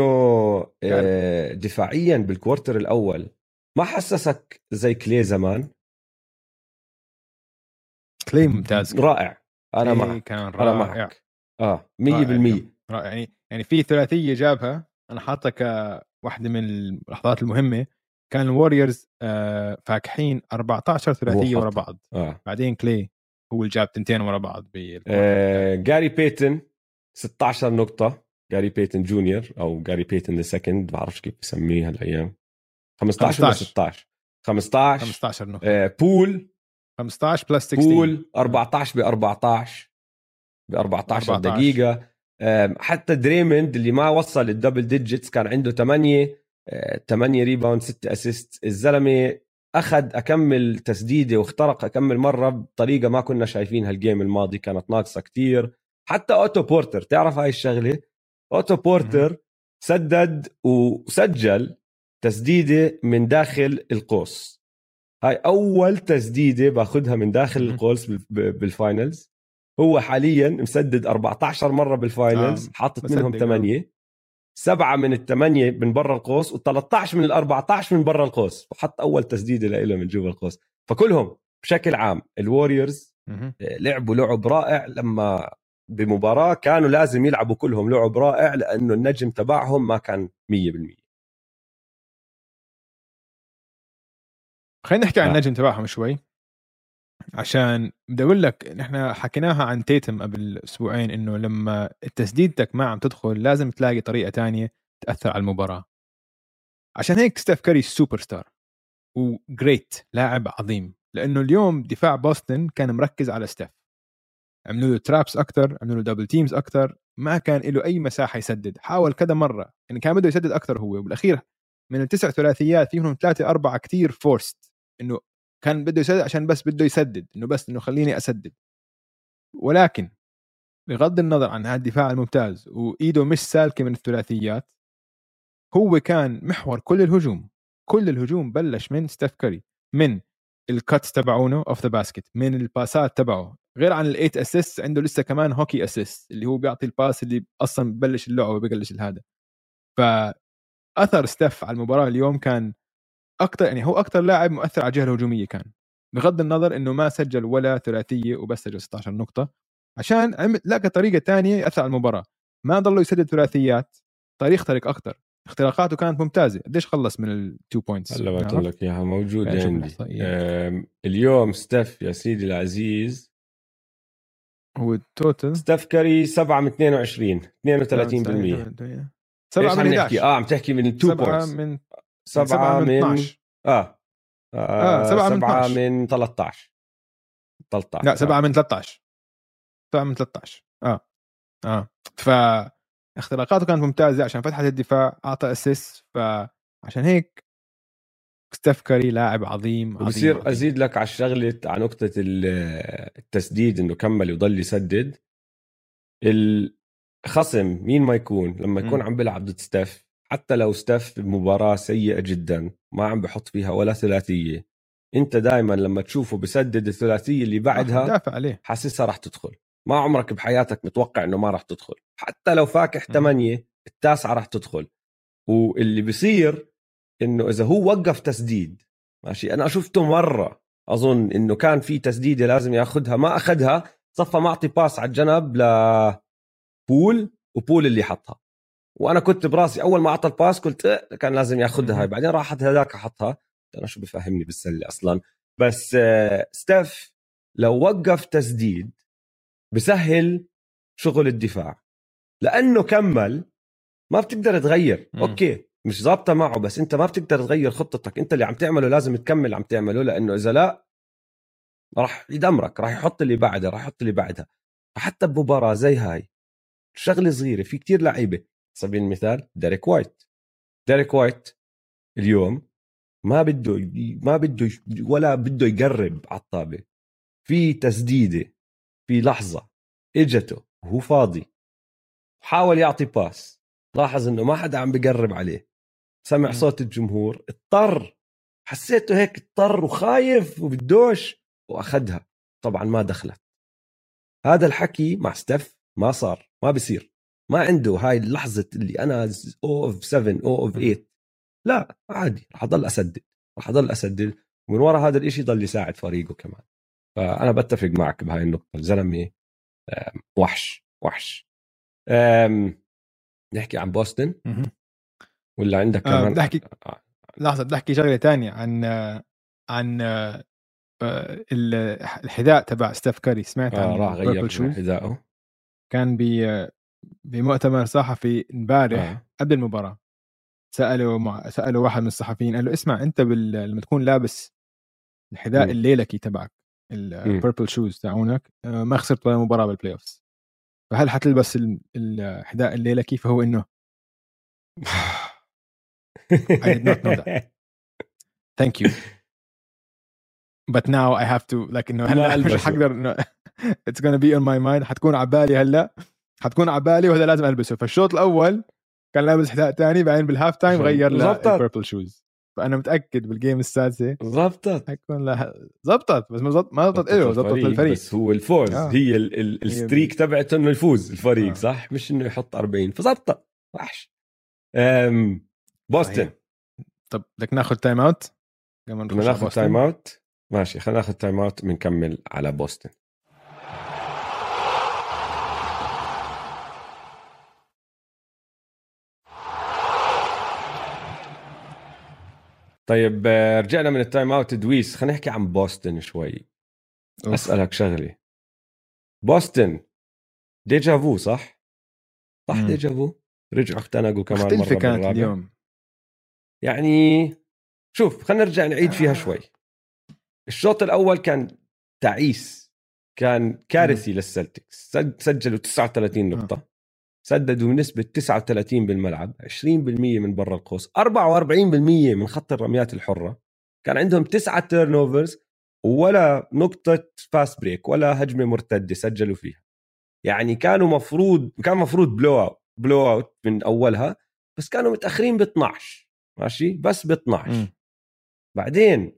آه، دفاعيا بال quarter الأول. ما حسسك زي Klay زمان؟ Klay ممتاز رائع. أنا معك. كان رائع. أنا معك. آه 100% رائع يعني يعني في ثلاثية جابها أنا حاطها كواحدة من اللحظات المهمة. كان الوريورز آه فاقحين 14 ثلاثية ورا بعض. آه. بعدين Klay هو اللي جاب تنتين ورا بعض آه جاري بيتن 16 نقطة. جاري بيتن جونيور أو جاري بيتن the second ما بعرفش كيف بسميه هالأيام. 15 ولا 16 15 15 نقطة. آه بول 15 plus 16 بول 14 ب 14 ب 14 دقيقة. حتى دريموند اللي ما وصل ال double digits كان عنده 8 8 rebound 6 assist الزلمة أخذ أكمل تسديدة واخترق أكمل مرة بطريقة ما كنا شايفينها ال game الماضي كانت ناقصة كتير. حتى أوتو بورتر تعرف هاي الشغلة؟ أوتو بورتر سدد وسجل تسديدة من داخل القوس. هاي أول تسديدة باخذها من داخل القوس بال finals هو حاليا مسدد 14 مرة بال finals آه. حاطط منهم 8 سبعة من الثمانية من برا القوس و13 من ال 14 من برا القوس. وحط أول تسديدة له من جوا القوس. فكلهم بشكل عام الوريورز آه، لعبوا لعب رائع. لما بمباراة كانوا لازم يلعبوا كلهم لعب رائع لأنه النجم تبعهم ما كان 100% خلينا نحكي عن النجم تبعهم شوي. عشان بدي أقول لك نحن حكيناها عن Tatum قبل أسبوعين إنه لما تسديدتك ما عم تدخل لازم تلاقي طريقة تانية تأثر على المباراة. عشان هيك ستيف كاري superstar و great لاعب عظيم لأنه اليوم دفاع بوسطن كان مركز على ستيف. عملوا له traps أكثر عملوا له double teams أكثر ما كان له أي مساحة يسدد حاول كذا مرة يعني كان بده يسدد أكثر هو وبالاخير من التسع ثلاثيات فيهم ثلاثة أربعة كثير forced إنه كان بده يسدد عشان بس بده يسدد إنه بس إنه خليني أسدد. ولكن بغض النظر عن هذا الدفاع الممتاز وإيده مش سالكة من الثلاثيات هو كان محور كل الهجوم. كل الهجوم بلش من ستيف كاري من ال cuts تبعونه off the basket من ال passات تبعه. غير عن ال eight assist عنده لسه كمان hockey assist اللي هو بيعطي ال pass اللي أصلا ببلش اللعبه ببلش الهذا فأثر ستيف على المباراة اليوم كان أكثر يعني هو أكثر لاعب مؤثر على الجهة الهجومية كان. بغض النظر إنه ما سجل ولا ثلاثية وبس سجل 16 نقطة. عشان عمل لقى طريقه ثانية يأثر على المباراة. ما ضلوا يسدد ثلاثيات صار يخترق أكثر اختراقاته كانت ممتازة. قديش خلص من ال two points هلا بقول لك إياها موجودة عندي. اليوم ستيف يا سيدي العزيز هو ال total ستيف كاري 7 من 22 32% 7 من 11 آه عم تحكي من ال two points من سبعة من, من 12 آه. آه سبعة من 12 من 13 13 لا سبعة من 13 سبعة من 13 آه. آه. ف اختراقاته كانت ممتازة عشان فتحت الدفاع أعطى اسيس فعشان هيك ستيف كاري لاعب عظيم عظيم بصير عظيم. أزيد لك على الشغلة على نقطة التسديد إنه كمل وضل يسدد. الخصم مين ما يكون؟ لما يكون م. عم بيلعب ضد ستيف حتى لو ستيف بمباراة سيئة جدا ما عم بحط فيها ولا ثلاثية. انت دائما لما تشوفه بسدد الثلاثية اللي بعدها دافع عليه. حاسسها راح تدخل. ما عمرك بحياتك متوقع إنه ما راح تدخل. حتى لو فاقح ثمانية التاسعة راح تدخل. واللي بصير إنه إذا هو وقف تسديد ماشي؟ أنا شفته مرة أظن إنه كان في تسديدة لازم ياخذها ما أخذها صفى معطي pass على الجنب لبول وبول اللي حطها. وأنا كنت براسي أول ما أعطى ال pass قلت إيه كان لازم ياخذها هاي. بعدين راحت هذاك حطها. أنا شو بفهمني بالسلة أصلا؟ بس آه، ستيف لو وقف تسديد بسهل شغل الدفاع. لأنه كمل ما بتقدر تغير. م. أوكي مش ظابطة معه بس أنت ما بتقدر تغير خطتك. أنت اللي عم تعمله لازم تكمل عم تعمله لأنه إذا لا راح يدمرك راح يحط اللي بعدها راح يحط اللي بعدها. فحتى بمباراة زي هاي شغلة صغيرة في كتير لعيبة سبيل المثال ديريك وايت. ديريك وايت اليوم ما بده ما بده ولا بده يقرب على الطابة. في تسديدة في لحظة إجته وهو فاضي. حاول يعطي باس. لاحظ إنه ما حدا عم بقرب عليه. سمع صوت الجمهور اضطر. حسيته هيك اضطر وخايف وبدوش وأخذها. طبعا ما دخلت. هذا الحكي مع ستيف ما صار ما بصير ما عنده هاي اللحظة اللي أنا أو oh of 7 أو oh of 8 لا عادي راح أضل أسدد راح أضل أسدد ومن وراء هذا الإشي ضل يساعد فريقه كمان. فأنا بتفق معك بهاي النقطة الزلمة وحش وحش. نحكي عن بوسطن؟ ولا عندك آه، كمان بدي أحكي آه. لحظة بدي أحكي شغلة ثانية عن عن آه، الحذاء تبع ستيف كاري. سمعت آه راح غير حذائه. كان بي بمؤتمر صحفي امبارح آه. قبل المباراة. سألوا مع سألوا واحد من الصحفيين قال له اسمع أنت بال... لما تكون لابس الحذاء الليلكي تبعك ال purple shoes تاعونك آه، ما خسرت ولا مباراة بال playoffs فهل حتلبس الحذاء الليلكي فهو إنه I did not know that. Thank you. but now I have to like إنه هلأ مش حقدر إنه it's gonna be on my mind. حتكون على بالي هلأ. حتكون على بالي وهذا لازم ألبسه. فالشوط الأول كان لابس حذاء ثاني بعدين بال half time غير لل purple shoes فأنا متأكد بال game السادسة ظبطت حيكون لها ظبطت بس ما زبط ما ظبطت له ظبطت للفريق. بس هو الفوز. آه. هي ال streak تبعته إنه يفوز الفريق آه. صح؟ مش إنه يحط 40 فظبطت وحش. بوسطن. طب بدك ناخذ time out بدنا ناخذ time out ماشي خلينا ناخذ time out بنكمل على بوسطن. طيب آه، رجعنا من ال time out دويس خلينا نحكي عن بوسطن شوي أوف. أسألك شغله بوسطن déjà vu صح؟ صح مم. déjà vu؟ رجعوا اختنقوا كمان مرة كانت بالرابع. اليوم يعني شوف خلينا نرجع نعيد فيها آه. شوي الشوط الأول كان تعيس كان كارثي مم. للسلتكس سجلوا 39 نقطه آه. سددوا بنسبة 39 بالملعب 20% من برا القوس 44% من خط الرميات الحرة. كان عندهم تسعة turnovers ولا نقطة fast break ولا هجمة مرتدة سجلوا فيها. يعني كانوا مفروض كان مفروض blowout blowout من أولها بس كانوا متأخرين ب 12 ماشي؟ بس ب 12 م. بعدين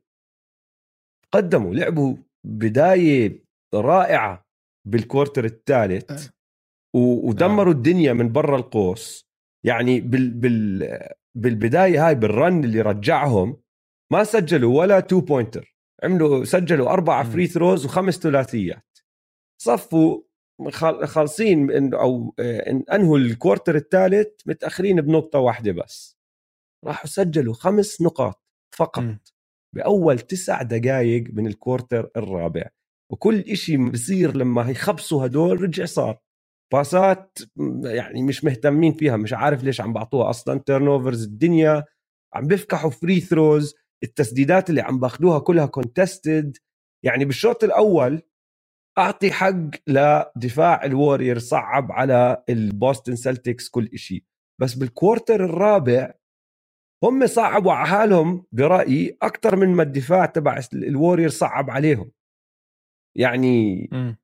قدموا لعبوا بداية رائعة بال quarter الثالث. ودمروا آه. الدنيا من برا القوس. يعني بال بال بالبداية هاي بال run اللي رجعهم ما سجلوا ولا two pointer عملوا سجلوا أربع free throws وخمس ثلاثيات. صفوا خالصين أو أنهوا ال quarter الثالث متأخرين بنقطة واحدة بس. راحوا سجلوا خمس نقاط فقط م. بأول تسع دقائق من ال quarter الرابع. وكل إشي بصير لما يخبصوا هدول رجع صار. باسات يعني مش مهتمين فيها مش عارف ليش عم بعطوها أصلا turnovers الدنيا عم بيفكحوا free throws التسديدات اللي عم باخذوها كلها contested يعني بالشوط الأول أعطي حق لدفاع الورير صعب على البوستن سلتكس كل شيء بس بال quarter الرابع هم صعبوا على حالهم برأيي أكثر من ما الدفاع تبع الورير صعب عليهم. يعني م.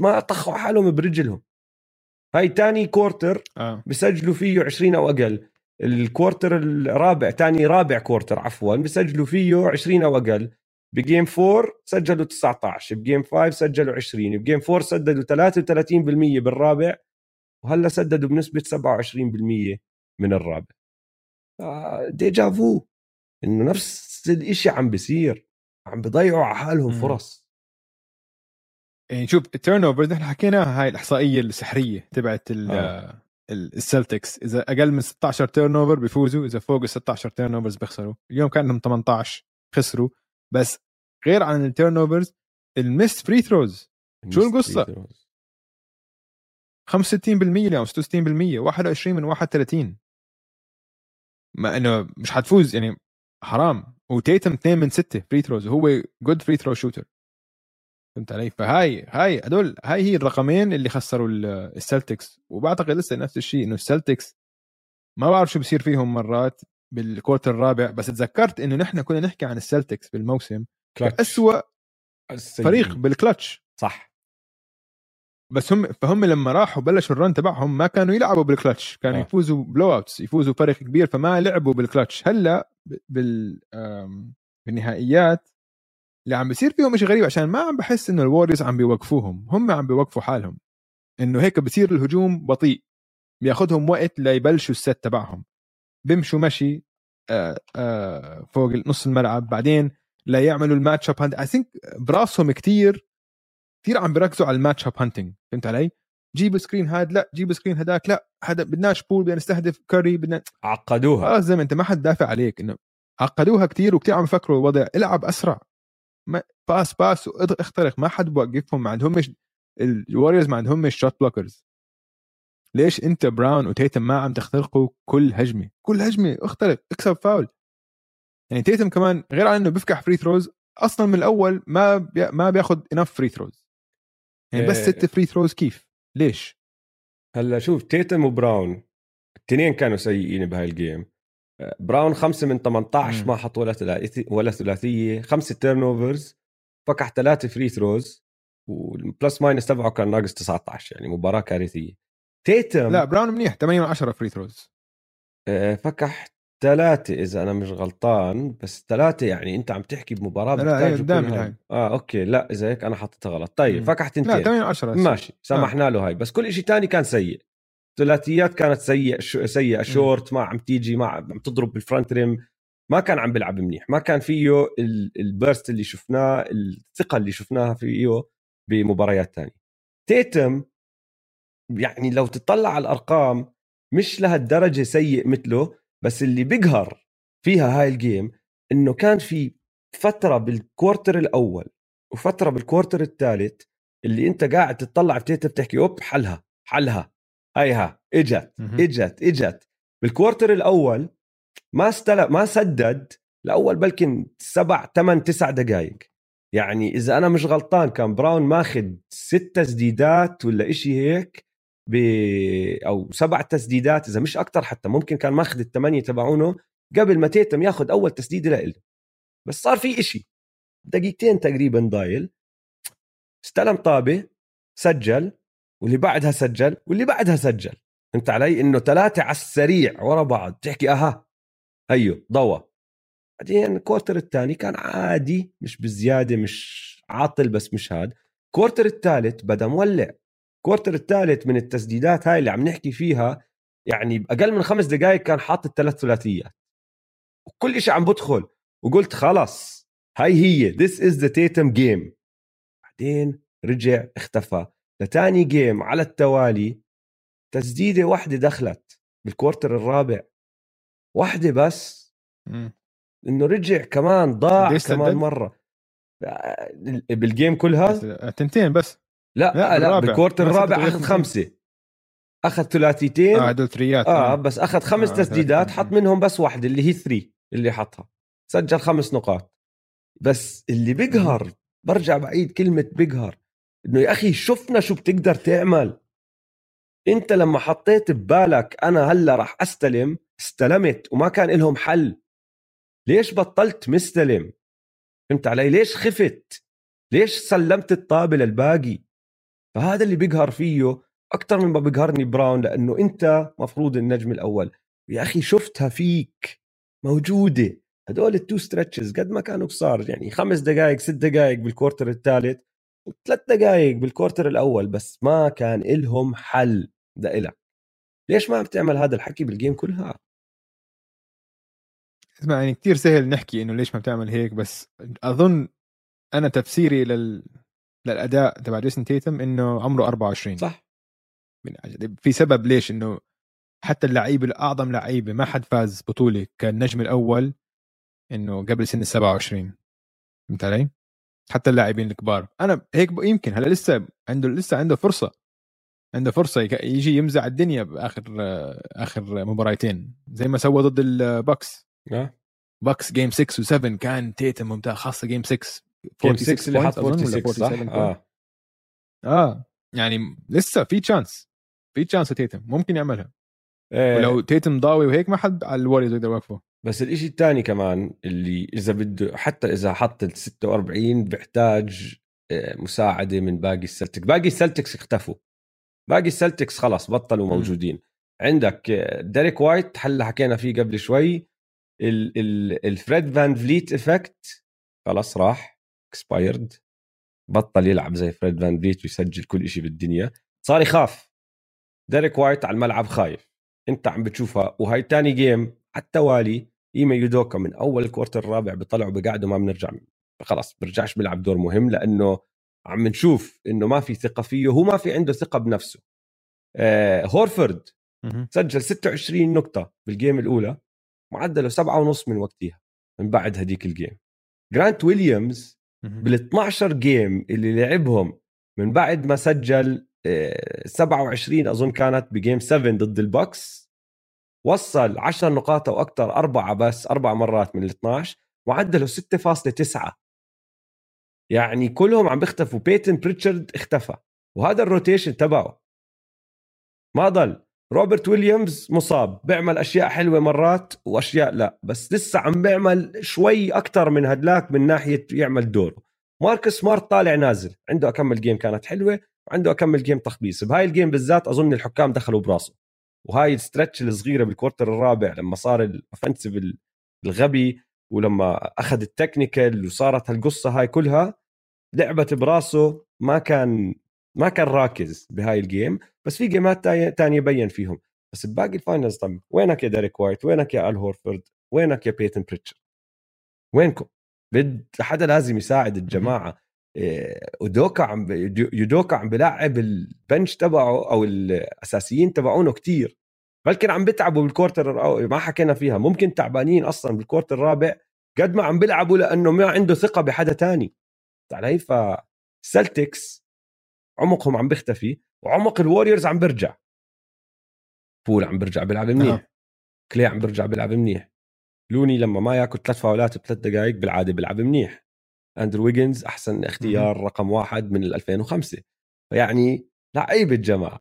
ما طخوا حالهم برجلهم. هاي تاني quarter آه. بسجلوا فيه 20 أو أقل. ال quarter الرابع تاني رابع quarter عفوا بسجلوا فيه 20 أو أقل. ب game 4 سجلوا 19 ب game 5 سجلوا 20 ب game 4 سددوا 33% بالرابع وهلأ سددوا بنسبة 27% من الرابع. آه déjà vu إنه نفس الشيء عم بيصير. عم بيضيعوا على حالهم فرص. يعني شوف ال turnover نحن حكينا هاي الإحصائية السحرية تبعت آه. السلتكس إذا أقل من 16 turnover بيفوزوا إذا فوق ال 16 turnovers بيخسروا. اليوم كان عندهم 18 خسروا. بس غير عن ال turnovers ال missed free throws شو القصة؟ 65% اليوم 66% 21 من 31 ما إنه مش حتفوز يعني حرام. وتيتوم 2 من 6 free throws وهو good free throw shooter فهمت علي؟ فهاي هاي هدول هاي هي الرقمين اللي خسروا السلتكس. وبعتقد لسه نفس الشيء إنه السلتكس ما بعرف شو بصير فيهم مرات بال quarter الرابع بس تذكرت إنه نحن كنا نحكي عن السلتكس بالموسم اسوء فريق بالكلتش صح. بس هم فهم لما راحوا بلشوا ال run تبعهم ما كانوا يلعبوا بالكلتش كانوا آه. يفوزوا blowouts يفوزوا فريق كبير فما لعبوا بالكلتش هلأ بال بالنهائيات اللي عم بيصير فيهم شيء غريب عشان ما عم بحس إنه الوريرز عم بيوقفوهم. هم عم بيوقفوا حالهم. إنه هيك بصير الهجوم بطيء. بياخذهم وقت ليبلشوا ال set تبعهم. بيمشوا مشي آآ آآ فوق نص الملعب. بعدين لا يعملوا ال matchup hunt I think براسهم كثير كثير عم بيركزوا على ال matchup hunting فهمت علي؟ جيب screen هاد لا جيب screen هداك لا هذا بدناش Poole بدنا نستهدف كاري بدنا عقدوها. زي ما أنت ما حد دافع عليك إنه عقدوها كثير وكثير عم يفكروا الوضع. العب أسرع. pass pass اخترق. ما حد بوقفهم ما عندهمش ال Warriors ما عندهمش shot blockers ليش انت براون وتيتم ما عم تخترقوا كل هجمة. كل هجمة اخترق اكسب فاول يعني تيتم كمان غير عن انه بيفكح free throws أصلا من الأول ما بي... ما بياخذ enough free throws يعني بس ست free throws كيف؟ ليش؟ هلأ شوف تيتم وبراون الاثنين كانوا سيئين بهاي ال game براون خمسة من 18 ما حط ولا ثلاثية ولا ثلاثية خمسة turnovers فكح ثلاثة free throws وال plus minus تبعه كان ناقص 19 يعني مباراة كارثية. تيتم لا براون منيح 8 من 10 free throws فكح ثلاثة إذا أنا مش غلطان بس ثلاثة يعني أنت عم تحكي بمباراة لا لا هاي. آه okay لا إذا هيك أنا حطيتها غلط. طيب فكح تنتين لا 8 10 ماشي سمحنا آه. له هاي بس كل شيء تاني كان سيء. ثلاثيات كانت سيء سيئة. شورت ما عم تيجي ما عم تضرب بال front rim ما كان عم بيلعب منيح. ما كان فيه ال burst اللي شفناه الثقة اللي شفناها فيه بمباريات تانية. تيتم يعني لو تطلع على الأرقام مش لهالدرجة سيء مثله بس اللي بيقهر فيها هاي ال game إنه كان في فترة بال quarter الأول وفترة بال quarter الثالث اللي أنت قاعد تطلع في تيتم بتحكي أوب حلها حلها. هيها إجت إجت إجت. بال quarter الأول ما استلم ما سدد لاول بلكن سبع ثمان تسع دقائق يعني إذا أنا مش غلطان كان براون ماخذ ست تسديدات ولا إشي هيك ب أو سبع تسديدات إذا مش أكثر حتى ممكن كان ماخذ الثمانيه تبعونه قبل ما تيتم ياخذ أول تسديدة لإله. بس صار في إشي. دقيقتين تقريبا ضايل. استلم طابة سجل. واللي بعدها سجل واللي بعدها سجل. انت علي؟ إنه ثلاثة على السريع ورا بعض. تحكي أها أيوه ضوى. بعدين ال quarter الثاني كان عادي مش بزيادة مش عاطل بس مش هاد. ال quarter الثالث بدا مولع. ال quarter الثالث من التسديدات هاي اللي عم نحكي فيها يعني باقل من خمس دقائق كان حاطط ثلاث ثلاثيات. وكل شيء عم بدخل. وقلت خلص هاي هي. This is the Tatum game. بعدين رجع اختفى. لتاني game على التوالي تسديدة واحدة دخلت بال quarter الرابع. واحدة بس. إنه رجع كمان ضاع كمان مرة. بال game كلها؟ تنتين بس. لا لا, لا بال quarter الرابع أخذ خمسة. أخذ ثلاثيتين. آه هدول ثريات. آه بس أخذ خمس آه تسديدات حط منهم بس واحدة اللي هي three اللي حطها. سجل خمس نقاط. بس اللي بيقهر برجع بعيد كلمة بيقهر. إنه يا أخي شفنا شو بتقدر تعمل. أنت لما حطيت ببالك أنا هلأ راح أستلم استلمت وما كان لهم حل. ليش بطلت مستلم؟ فهمت علي؟ ليش خفت؟ ليش سلمت الطابة للباقي؟ فهذا اللي بيقهر فيه أكثر من ما بيقهرني براون لأنه أنت مفروض النجم الأول. يا أخي شفتها فيك. موجودة. هدول ال two stretches قد ما كانوا قصار يعني خمس دقائق ست دقائق بال quarter الثالث. وثلاث دقائق بال quarter الأول بس ما كان إلهم حل لإلك ليش ما عم تعمل هذا الحكي بال game كلها؟ اسمع يعني كثير سهل نحكي إنه ليش ما بتعمل هيك بس أظن أنا تفسيري لل للأداء تبع جيسون تيتم إنه عمره 24 صح. في سبب ليش إنه حتى اللعيبه الأعظم لعيبه ما حد فاز بطولة كالنجم الأول إنه قبل سن ال 27 فهمت علي؟ حتى اللاعبين الكبار. أنا هيك يمكن هلأ لسه عنده لسه عنده فرصة. عنده فرصة يجي يمزع الدنيا بآخر آخر مباراتين. زي ما سوى ضد ال Bucks Bucks game 6 و7 كان تيتم ممتاز خاصة game 6 game 6 اللي حط 46 صح؟ آه. آه. يعني لسه في chance في chance تيتم ممكن يعملها. إيه. ولو تيتم ضاوي وهيك ما حد على ال Warriors يقدر يوقفه. بس الإشي الثاني كمان اللي إذا بده حتى إذا حط ال 46 بيحتاج آه، مساعدة من باقي ال Celtics. باقي ال Celtics اختفوا. باقي ال Celtics خلاص بطلوا موجودين. م. عندك آه، ديريك وايت هلأ حكينا فيه قبل شوي. الفريد فان فليت effect خلاص راح expired بطل يلعب زي فريد فان فليت ويسجل كل شيء بالدنيا. صار يخاف. ديريك وايت على الملعب خايف. انت عم بتشوفها. وهي تاني game على التوالي ايما يودوكا من أول ال quarter الرابع بيطلعوا بقعدوا ما بنرجع خلاص برجعش بيلعب دور مهم لأنه عم نشوف إنه ما في ثقة فيه هو ما في عنده ثقة بنفسه. آه هورفورد سجل 26 نقطة بال game الأولى معدله سبعة ونص من وقتها من بعد هديك ال game جرانت ويليامز بال 12 game اللي لعبهم من بعد ما سجل 27 أظن كانت ب game 7 ضد ال Bucks وصل 10 نقاط أو أكثر أربعة بس أربع مرات من ال 12 معدله 6.9 يعني كلهم عم بيختفوا. بيتن بريتشارد اختفى وهذا ال rotation تبعه. ما ضل. روبرت ويليامز مصاب. بيعمل أشياء حلوة مرات وأشياء لا. بس لسه عم بيعمل شوي أكثر من هدلاك من ناحية يعمل دوره. ماركس سمارت طالع نازل. عنده أكمل game كانت حلوة وعنده أكمل game تخبيص. بهاي ال game بالذات أظن الحكام دخلوا براسه. وهاي ال stretch الصغيرة بال quarter الرابع لما صار ال offensive الغبي ولما أخذ ال technical وصارت هالقصة هاي كلها لعبت براسه ما كان ما كان راكز بهاي ال game بس في جيمات تانية بين فيهم. بس بباقي ال finals طب وينك يا ديريك وايت؟ وينك يا أل هورفورد؟ وينك يا بيتن بريتشرد؟ وينكم؟ بد حدا لازم يساعد الجماعة. يودوكا عم يودوكا عم بلاعب ال bench تبعه أو الأساسيين تبعونه كتير. بلكن عم بتعبوا بال quarter أو ما حكينا فيها ممكن تعبانين أصلا بال quarter الرابع قد ما عم بيلعبوا لأنه ما عنده ثقة بحدا تاني. علي؟ فالسلتكس عمقهم عم بيختفي وعمق الوريورز عم بيرجع. بول عم بيرجع بيلعب منيح. آه. كلي عم بيرجع بيلعب منيح. لوني لما ما ياكل ثلاث فاولات بثلاث دقائق بالعادة بيلعب منيح. أندرو ويجنز أحسن اختيار م- رقم واحد من 2005 فيعني لعيب الجماعة.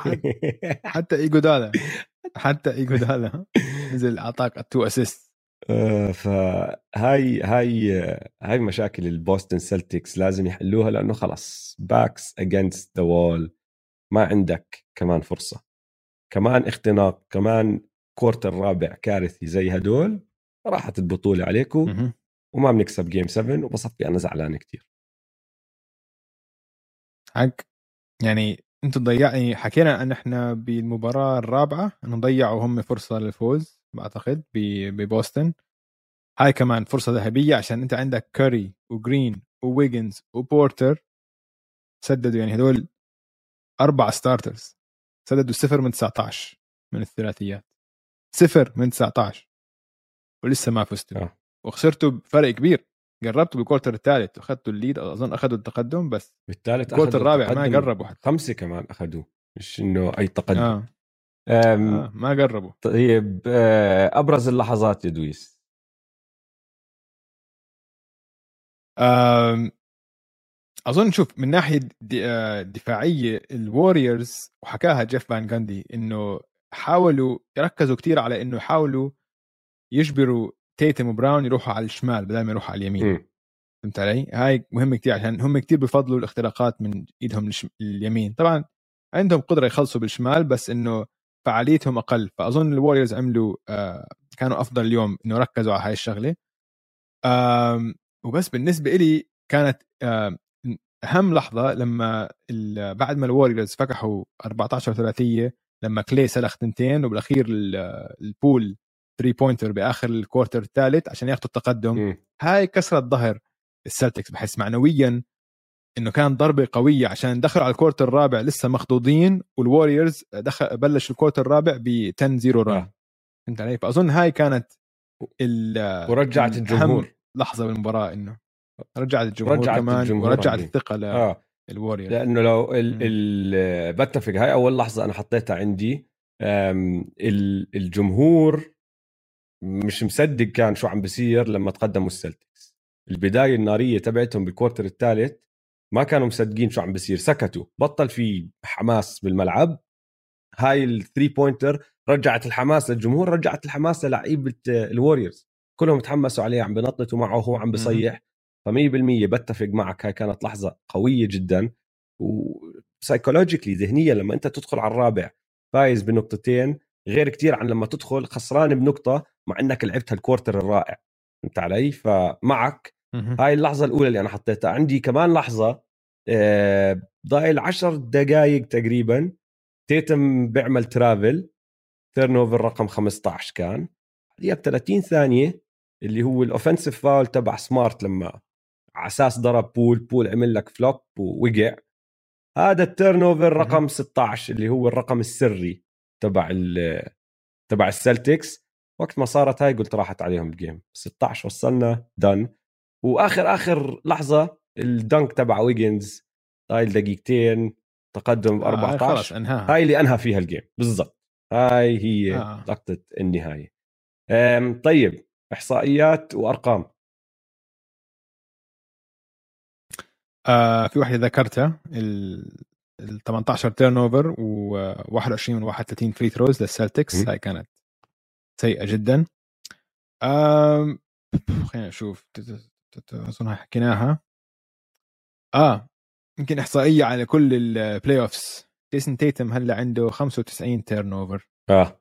حتى ايجودالا حتى ايجودالا نزل أعطاك two assist آه، فهاي هاي هاي مشاكل البوستن سلتكس لازم يحلوها لأنه خلص backs against the wall ما عندك كمان فرصة. كمان اختناق كمان quarter الرابع كارثي زي هدول راحت البطولة عليكم وما بنكسب game 7 وبصفي أنا زعلان كثير حق. يعني أنتم ضيعني حكينا إن إحنا بالمباراة الرابعة إنه ضيعوا هم فرصة للفوز بعتقد ببوسطن. هاي كمان فرصة ذهبية عشان أنت عندك كاري وجرين وويجنز وبورتر سددوا يعني هدول أربع starters سددوا صفر من 19 من الثلاثيات. صفر من 19 ولسه ما فزتوا. آه. وخسرتوا بفرق كبير. قربتوا بال quarter الثالث واخذتوا ال lead أظن اخذوا التقدم بس بالثالث ال quarter الرابع ما قربوا حتى. خمسة كمان اخذوه مش إنه أي تقدم. آه. آه ما قربوا طيب آه أبرز اللحظات يا دويس. أظن شوف من ناحية آه، دفاعيه الوريورز وحكاها جيف فان جاندي إنه حاولوا يركزوا كثير على إنه يحاولوا يجبروا تيتم وبراون يروحوا على الشمال بدل ما يروحوا على اليمين. فهمت علي؟ هاي مهمه كثير عشان هم كثير بفضلوا الاختراقات من إيدهم اليمين طبعا عندهم قدرة يخلصوا بالشمال بس إنه فعاليتهم أقل. فأظن الوريورز عملوا آه كانوا أفضل اليوم إنه ركزوا على هاي الشغلة. آه وبس بالنسبة لي كانت آه أهم لحظة لما بعد ما الوريورز فكحوا 14 ثلاثية لما كلي سلخ تنتين وبالأخير بول 3 pointer بآخر ال quarter الثالث عشان ياخذوا التقدم. م. هاي كسرت ظهر السلتكس. بحس معنويا إنه كان ضربة قوية عشان دخلوا على ال quarter الرابع لسه مخضوضين والوريورز دخل بلش ال quarter الرابع ب 10 0 run فهمت علي؟ فأظن هاي كانت ورجعت الجمهور. لحظة بالمباراة إنه رجعت الجمهور رجعت كمان الجمهور ورجعت الثقة ل آه. الوريورز لأنه لو ال ال بتفق هاي أول لحظة أنا حطيتها عندي. الجمهور مش مصدق كان شو عم بيصير لما تقدموا السلتكس. البداية النارية تبعتهم بال quarter الثالث ما كانوا مصدقين شو عم بيصير سكتوا بطل في حماس بالملعب هاي ال three pointer رجعت الحماس للجمهور رجعت الحماس للعيبه الوريورز. كلهم تحمسوا عليه عم بنططوا معه وهو عم بصيح ف100% بتفق معك هاي كانت لحظة قوية جدا. و psychologically ذهنيا لما أنت تدخل على الرابع فايز بنقطتين. غير كتير عن لما تدخل خسران بنقطة. مع إنك لعبت هال quarter الرائع فهمت علي؟ فمعك هاي اللحظة الأولى اللي أنا حطيتها. عندي كمان لحظة آه، ضايل عشر دقائق تقريبا تيتم بيعمل travel turnover رقم 15 كان. بعديها ب 30 ثانية اللي هو ال offensive foul تبع سمارت لما على أساس ضرب بول بول عمل لك flop ووقع. هذا ال turnover رقم 16 اللي هو الرقم السري تبع تبع السلتكس وقت ما صارت هاي قلت راحت عليهم ال game. 16 وصلنا done وآخر آخر لحظة ال dunk تبع ويجنز هاي دقيقتين تقدم ب 14 آه انهاها. هاي اللي أنهى فيها ال game. بالضبط. هاي هي آه. لقطة النهاية. طيب إحصائيات وأرقام. آه في واحدة ذكرتها ال 18 turnover و21 من 31 free throws للسلتكس هاي كانت سيئة جدا. خلينا نشوف. أظن حكيناها. آه يمكن إحصائية على كل ال playoffs جيسون تيتم هلأ عنده 95 turnover آه.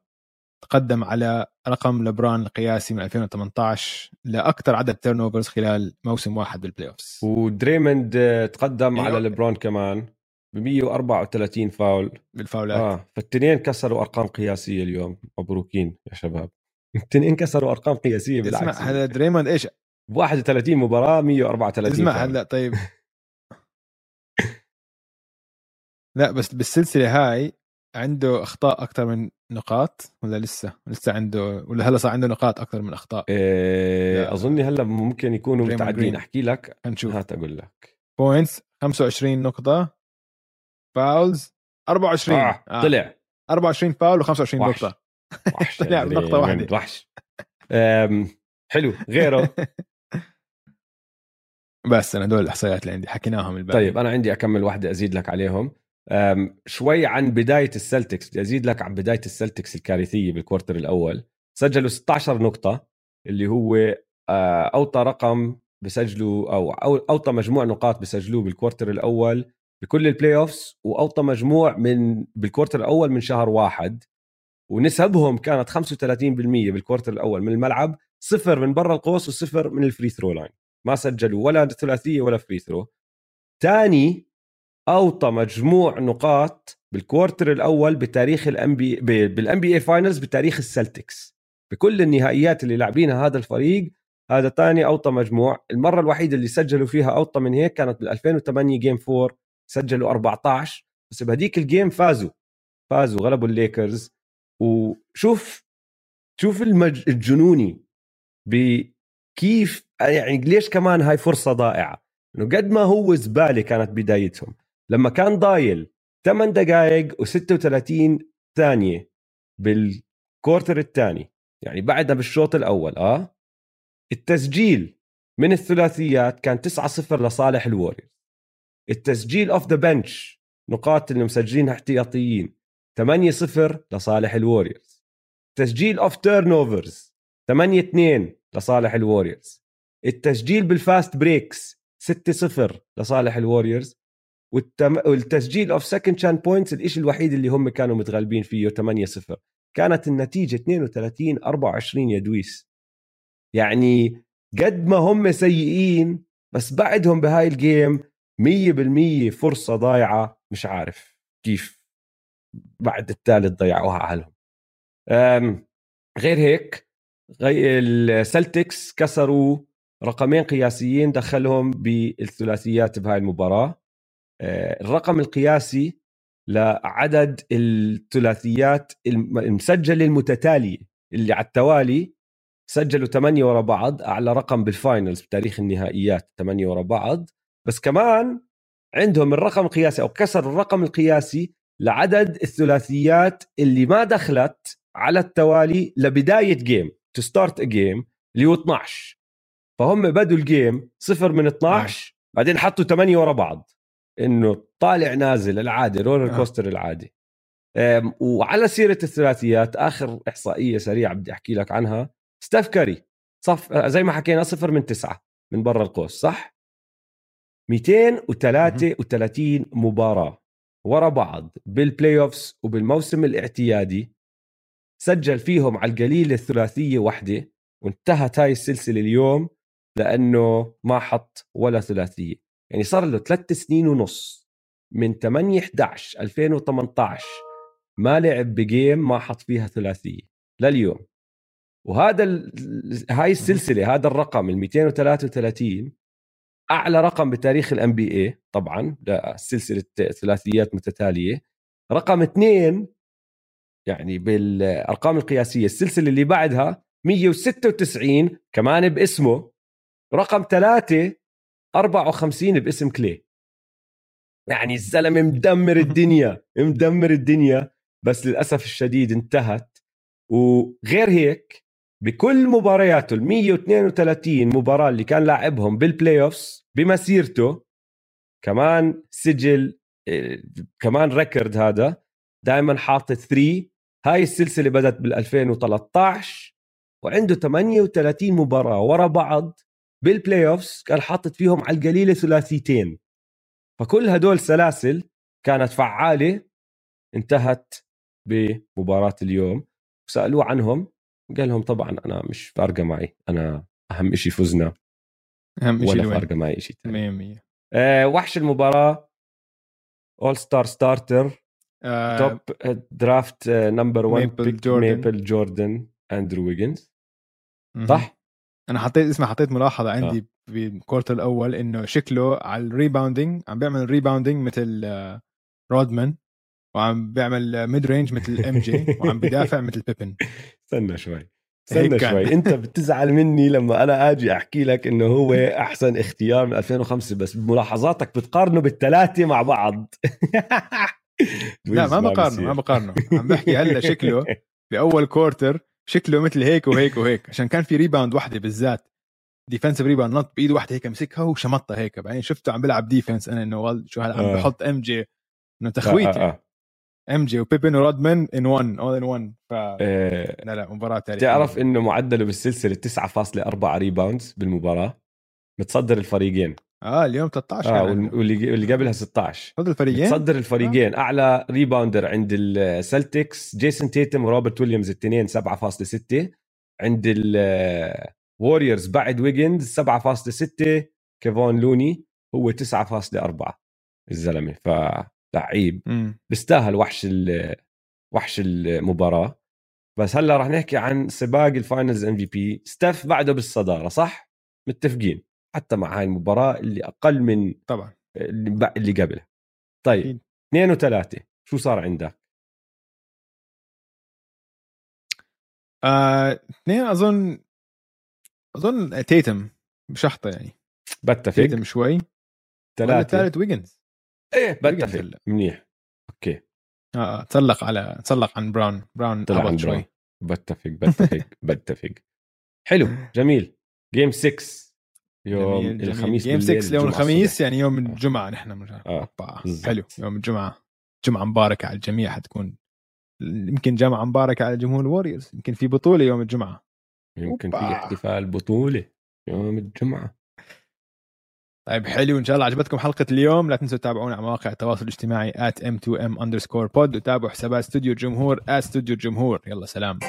تقدم على رقم لبران القياسي من 2018 لأكثر عدد turnovers خلال موسم واحد بال playoffs ودريموند آه، تقدم أيوة. على لبران كمان. ب 134 فاول. بالفاولات. آه فالتنين كسروا أرقام قياسية اليوم. مبروكين يا شباب. التنين كسروا أرقام قياسية بالعكس. اسمع هذا دريموند إيش؟ 31 مباراة 134 اسمع هلا طيب. لا بس بالسلسلة هاي عنده أخطاء أكثر من نقاط ولا لسه؟ لسه عنده ولا هلا صار عنده نقاط أكثر من أخطاء؟ إيه اظني هلا ممكن يكونوا متعدين. أحكي لك. هنشوف. هات أقول لك. points 25 نقطة. fouls 24 آه. آه. طلع. 24 فاول و25 نقطة. وحش طلع بنقطه واحدة. وحش. حلو. غيره. بس أنا دول الإحصائيات اللي عندي. حكيناهم الباقي. طيب أنا عندي أكمل واحدة أزيد لك عليهم. شوي عن بداية السلتكس. بدي أزيد لك عن بداية السلتكس الكارثية بال quarter الأول. سجلوا 16 نقطة اللي هو آه، أوطى رقم بسجلوا أو أوطى مجموع نقاط بسجلوه بال quarter الأول. بكل ال playoffs وأوطى مجموع من بال quarter الأول من شهر واحد ونسبهم كانت 35% بال quarter الأول من الملعب صفر من برا القوس وصفر من ال free throw line ما سجلوا ولا ثلاثية ولا free throw ثاني أوطى مجموع نقاط بال quarter الأول بتاريخ الام بي بال NBA finals بتاريخ السلتكس بكل النهائيات اللي لاعبينها هذا الفريق هذا ثاني أوطى مجموع. المرة الوحيدة اللي سجلوا فيها أوطى من هيك كانت بال 2008 game 4 سجلوا 14 بس بهديك ال game فازوا. فازوا غلبوا الليكرز. وشوف شوف المج... الجنوني بكيف يعني ليش كمان هاي فرصة ضائعة؟ إنه قد ما هو زبالة كانت بدايتهم. لما كان ضايل 8 دقائق و36 ثانية بال quarter الثاني يعني بعدها بالشوط الأول آه؟ التسجيل من الثلاثيات كان 9-0 لصالح الوريورز التسجيل off the bench نقاط اللي مسجلينها احتياطيين 8-0 لصالح الوريورز. تسجيل off turnovers 8-2 لصالح الوريورز. التسجيل بال fast breaks 6-0 لصالح الوريورز. والتم... والتسجيل off second chance points الشيء الوحيد اللي هم كانوا متغلبين فيه 8 0 كانت النتيجة 32 24 يا دويس. يعني قد ما هم سيئين بس بعدهم بهاي الجيم 100% فرصة ضايعة مش عارف كيف بعد الثالث ضيعوها عليهم غير هيك السلتكس كسروا رقمين قياسيين دخلهم بالثلاثيات بهاي المباراة. آه، الرقم القياسي لعدد الثلاثيات المسجلة المتتالية اللي على التوالي سجلوا ثمانية ورا بعض أعلى رقم بال finals بتاريخ النهائيات ثمانية ورا بعض. بس كمان عندهم الرقم القياسي أو كسر الرقم القياسي لعدد الثلاثيات اللي ما دخلت على التوالي لبداية game to start game اللي هو 12 فهم بدوا ال game صفر من 12 بعدين حطوا ثمانيه ورا بعض. إنه طالع نازل العادي roller coaster العادي. وعلى سيرة الثلاثيات آخر إحصائية سريعة بدي أحكي لك عنها. ستاف كاري صف زي ما حكينا صفر من تسعة من برا القوس صح؟ 233 مباراة ورا بعض بال playoffs وبالموسم الاعتيادي. سجل فيهم على القليل الثلاثية واحدة وانتهت هاي السلسلة اليوم لأنه ما حط ولا ثلاثية. يعني صار له ثلاث سنين ونص من 8 11 2018 ما لعب بجيم ما حط فيها ثلاثية لليوم. وهذا ال... هاي السلسلة هذا الرقم ال 233 أعلى رقم بتاريخ الام بي اي طبعا سلسلة ثلاثيات متتالية. رقم اثنين يعني بالأرقام القياسية السلسلة اللي بعدها 196 كمان باسمه. رقم ثلاثة 54 باسم كلي. يعني الزلمة مدمر الدنيا مدمر الدنيا بس للأسف الشديد انتهت. وغير هيك بكل مبارياته ال 132 مباراة اللي كان لاعبهم بال playoffs بمسيرته كمان سجل آه، كمان record هذا دائما حاطط 3 هاي السلسلة بدأت بال 2013 وعنده 38 مباراة ورا بعض بال playoffs كان حاطط فيهم على القليلة ثلاثيتين. فكل هدول سلاسل كانت فعالة انتهت بمباراة اليوم. سألوه عنهم قال لهم طبعا أنا مش فارقة معي أنا أهم شيء فزنا أهم شيء ولا فارقة معي شيء ثاني 100% آه وحش المباراة all star starter top draft number 1 ميبل جوردن. ميبل جوردن اندرو ويجنز. صح؟ أنا حطيت اسمع حطيت ملاحظة عندي آه. بال quarter الأول إنه شكله على ال rebounding عم بيعمل rebounding مثل آه، رودمان وعم بيعمل mid range مثل MJ وعم بدافع مثل بيبن استنى شوي استنى. شوي. انت بتزعل مني لما أنا أجي احكي لك انه هو احسن اختيار من 2005 بس بملاحظاتك بتقارنه بالثلاثة مع بعض. لا ما بقارنه ما بقارنه عم بحكي هلا شكله بأول quarter شكله مثل هيك وهيك وهيك عشان كان في rebound واحدة بالذات. defensive rebound نط بإيده واحدة هيك مسكها وشمطها هيك. بعدين شفته عم بيلعب defense أنا إنه شو هلا عم آه. بحط MJ إنه تخويت آه آه. MJ وبيبن ورودمان in 1 all in 1 ف آه، لا لا مباراة تاريخية. تعرف إنه معدله بالسلسلة 9.4 rebounds بالمباراة؟ متصدر الفريقين. آه اليوم 13 آه كان وال- واللي واللي قبلها 16 هذول الفريقين؟ تصدر الفريقين. أعلى rebounder عند السلتكس جيسون تيتم وروبرت ويليامز الاثنين 7.6 عند الوريورز بعد ويجنز 7.6 كيفون لوني هو 9.4 الزلمة. فلعيب مم. بيستاهل وحش ال- وحش المباراة. بس هلأ راح نحكي عن سباق ال finals MVP ستاف بعده بالصدارة صح؟ متفقين؟ حتى مع هاي المباراة اللي أقل من طبعا. اللي اللي قبلها. طيب أكيد. اثنين وثلاثة شو صار عندك؟ آه، اثنين أظن أظن تيتم بشحطة يعني. بتفق. تيتم شوي. ولا ثلاثة. الثالث ويجنز. إيه بتفق. منيح. okay. آه آه، تسلق على تسلق عن براون براون طلع عن. شوي. بتفق بتفق بتفق. حلو جميل. game 6 يوم جميل،. الخميس game بالليل 6 يوم الخميس. يعني يوم الجمعة نحن آه،. حلو يوم الجمعة. جمعة مباركة على الجميع حتكون يمكن جمعة مباركة على جمهور الوريورز. يمكن في بطولة يوم الجمعة. يمكن في. احتفال بطولة يوم الجمعة. طيب حلو إن شاء الله عجبتكم حلقة اليوم. لا تنسوا تتابعونا على مواقع التواصل الاجتماعي m2m underscore pod وتابعوا حسابات استوديو الجمهور استوديو الجمهور. يلا سلام.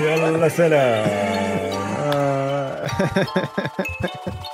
يلا سلام.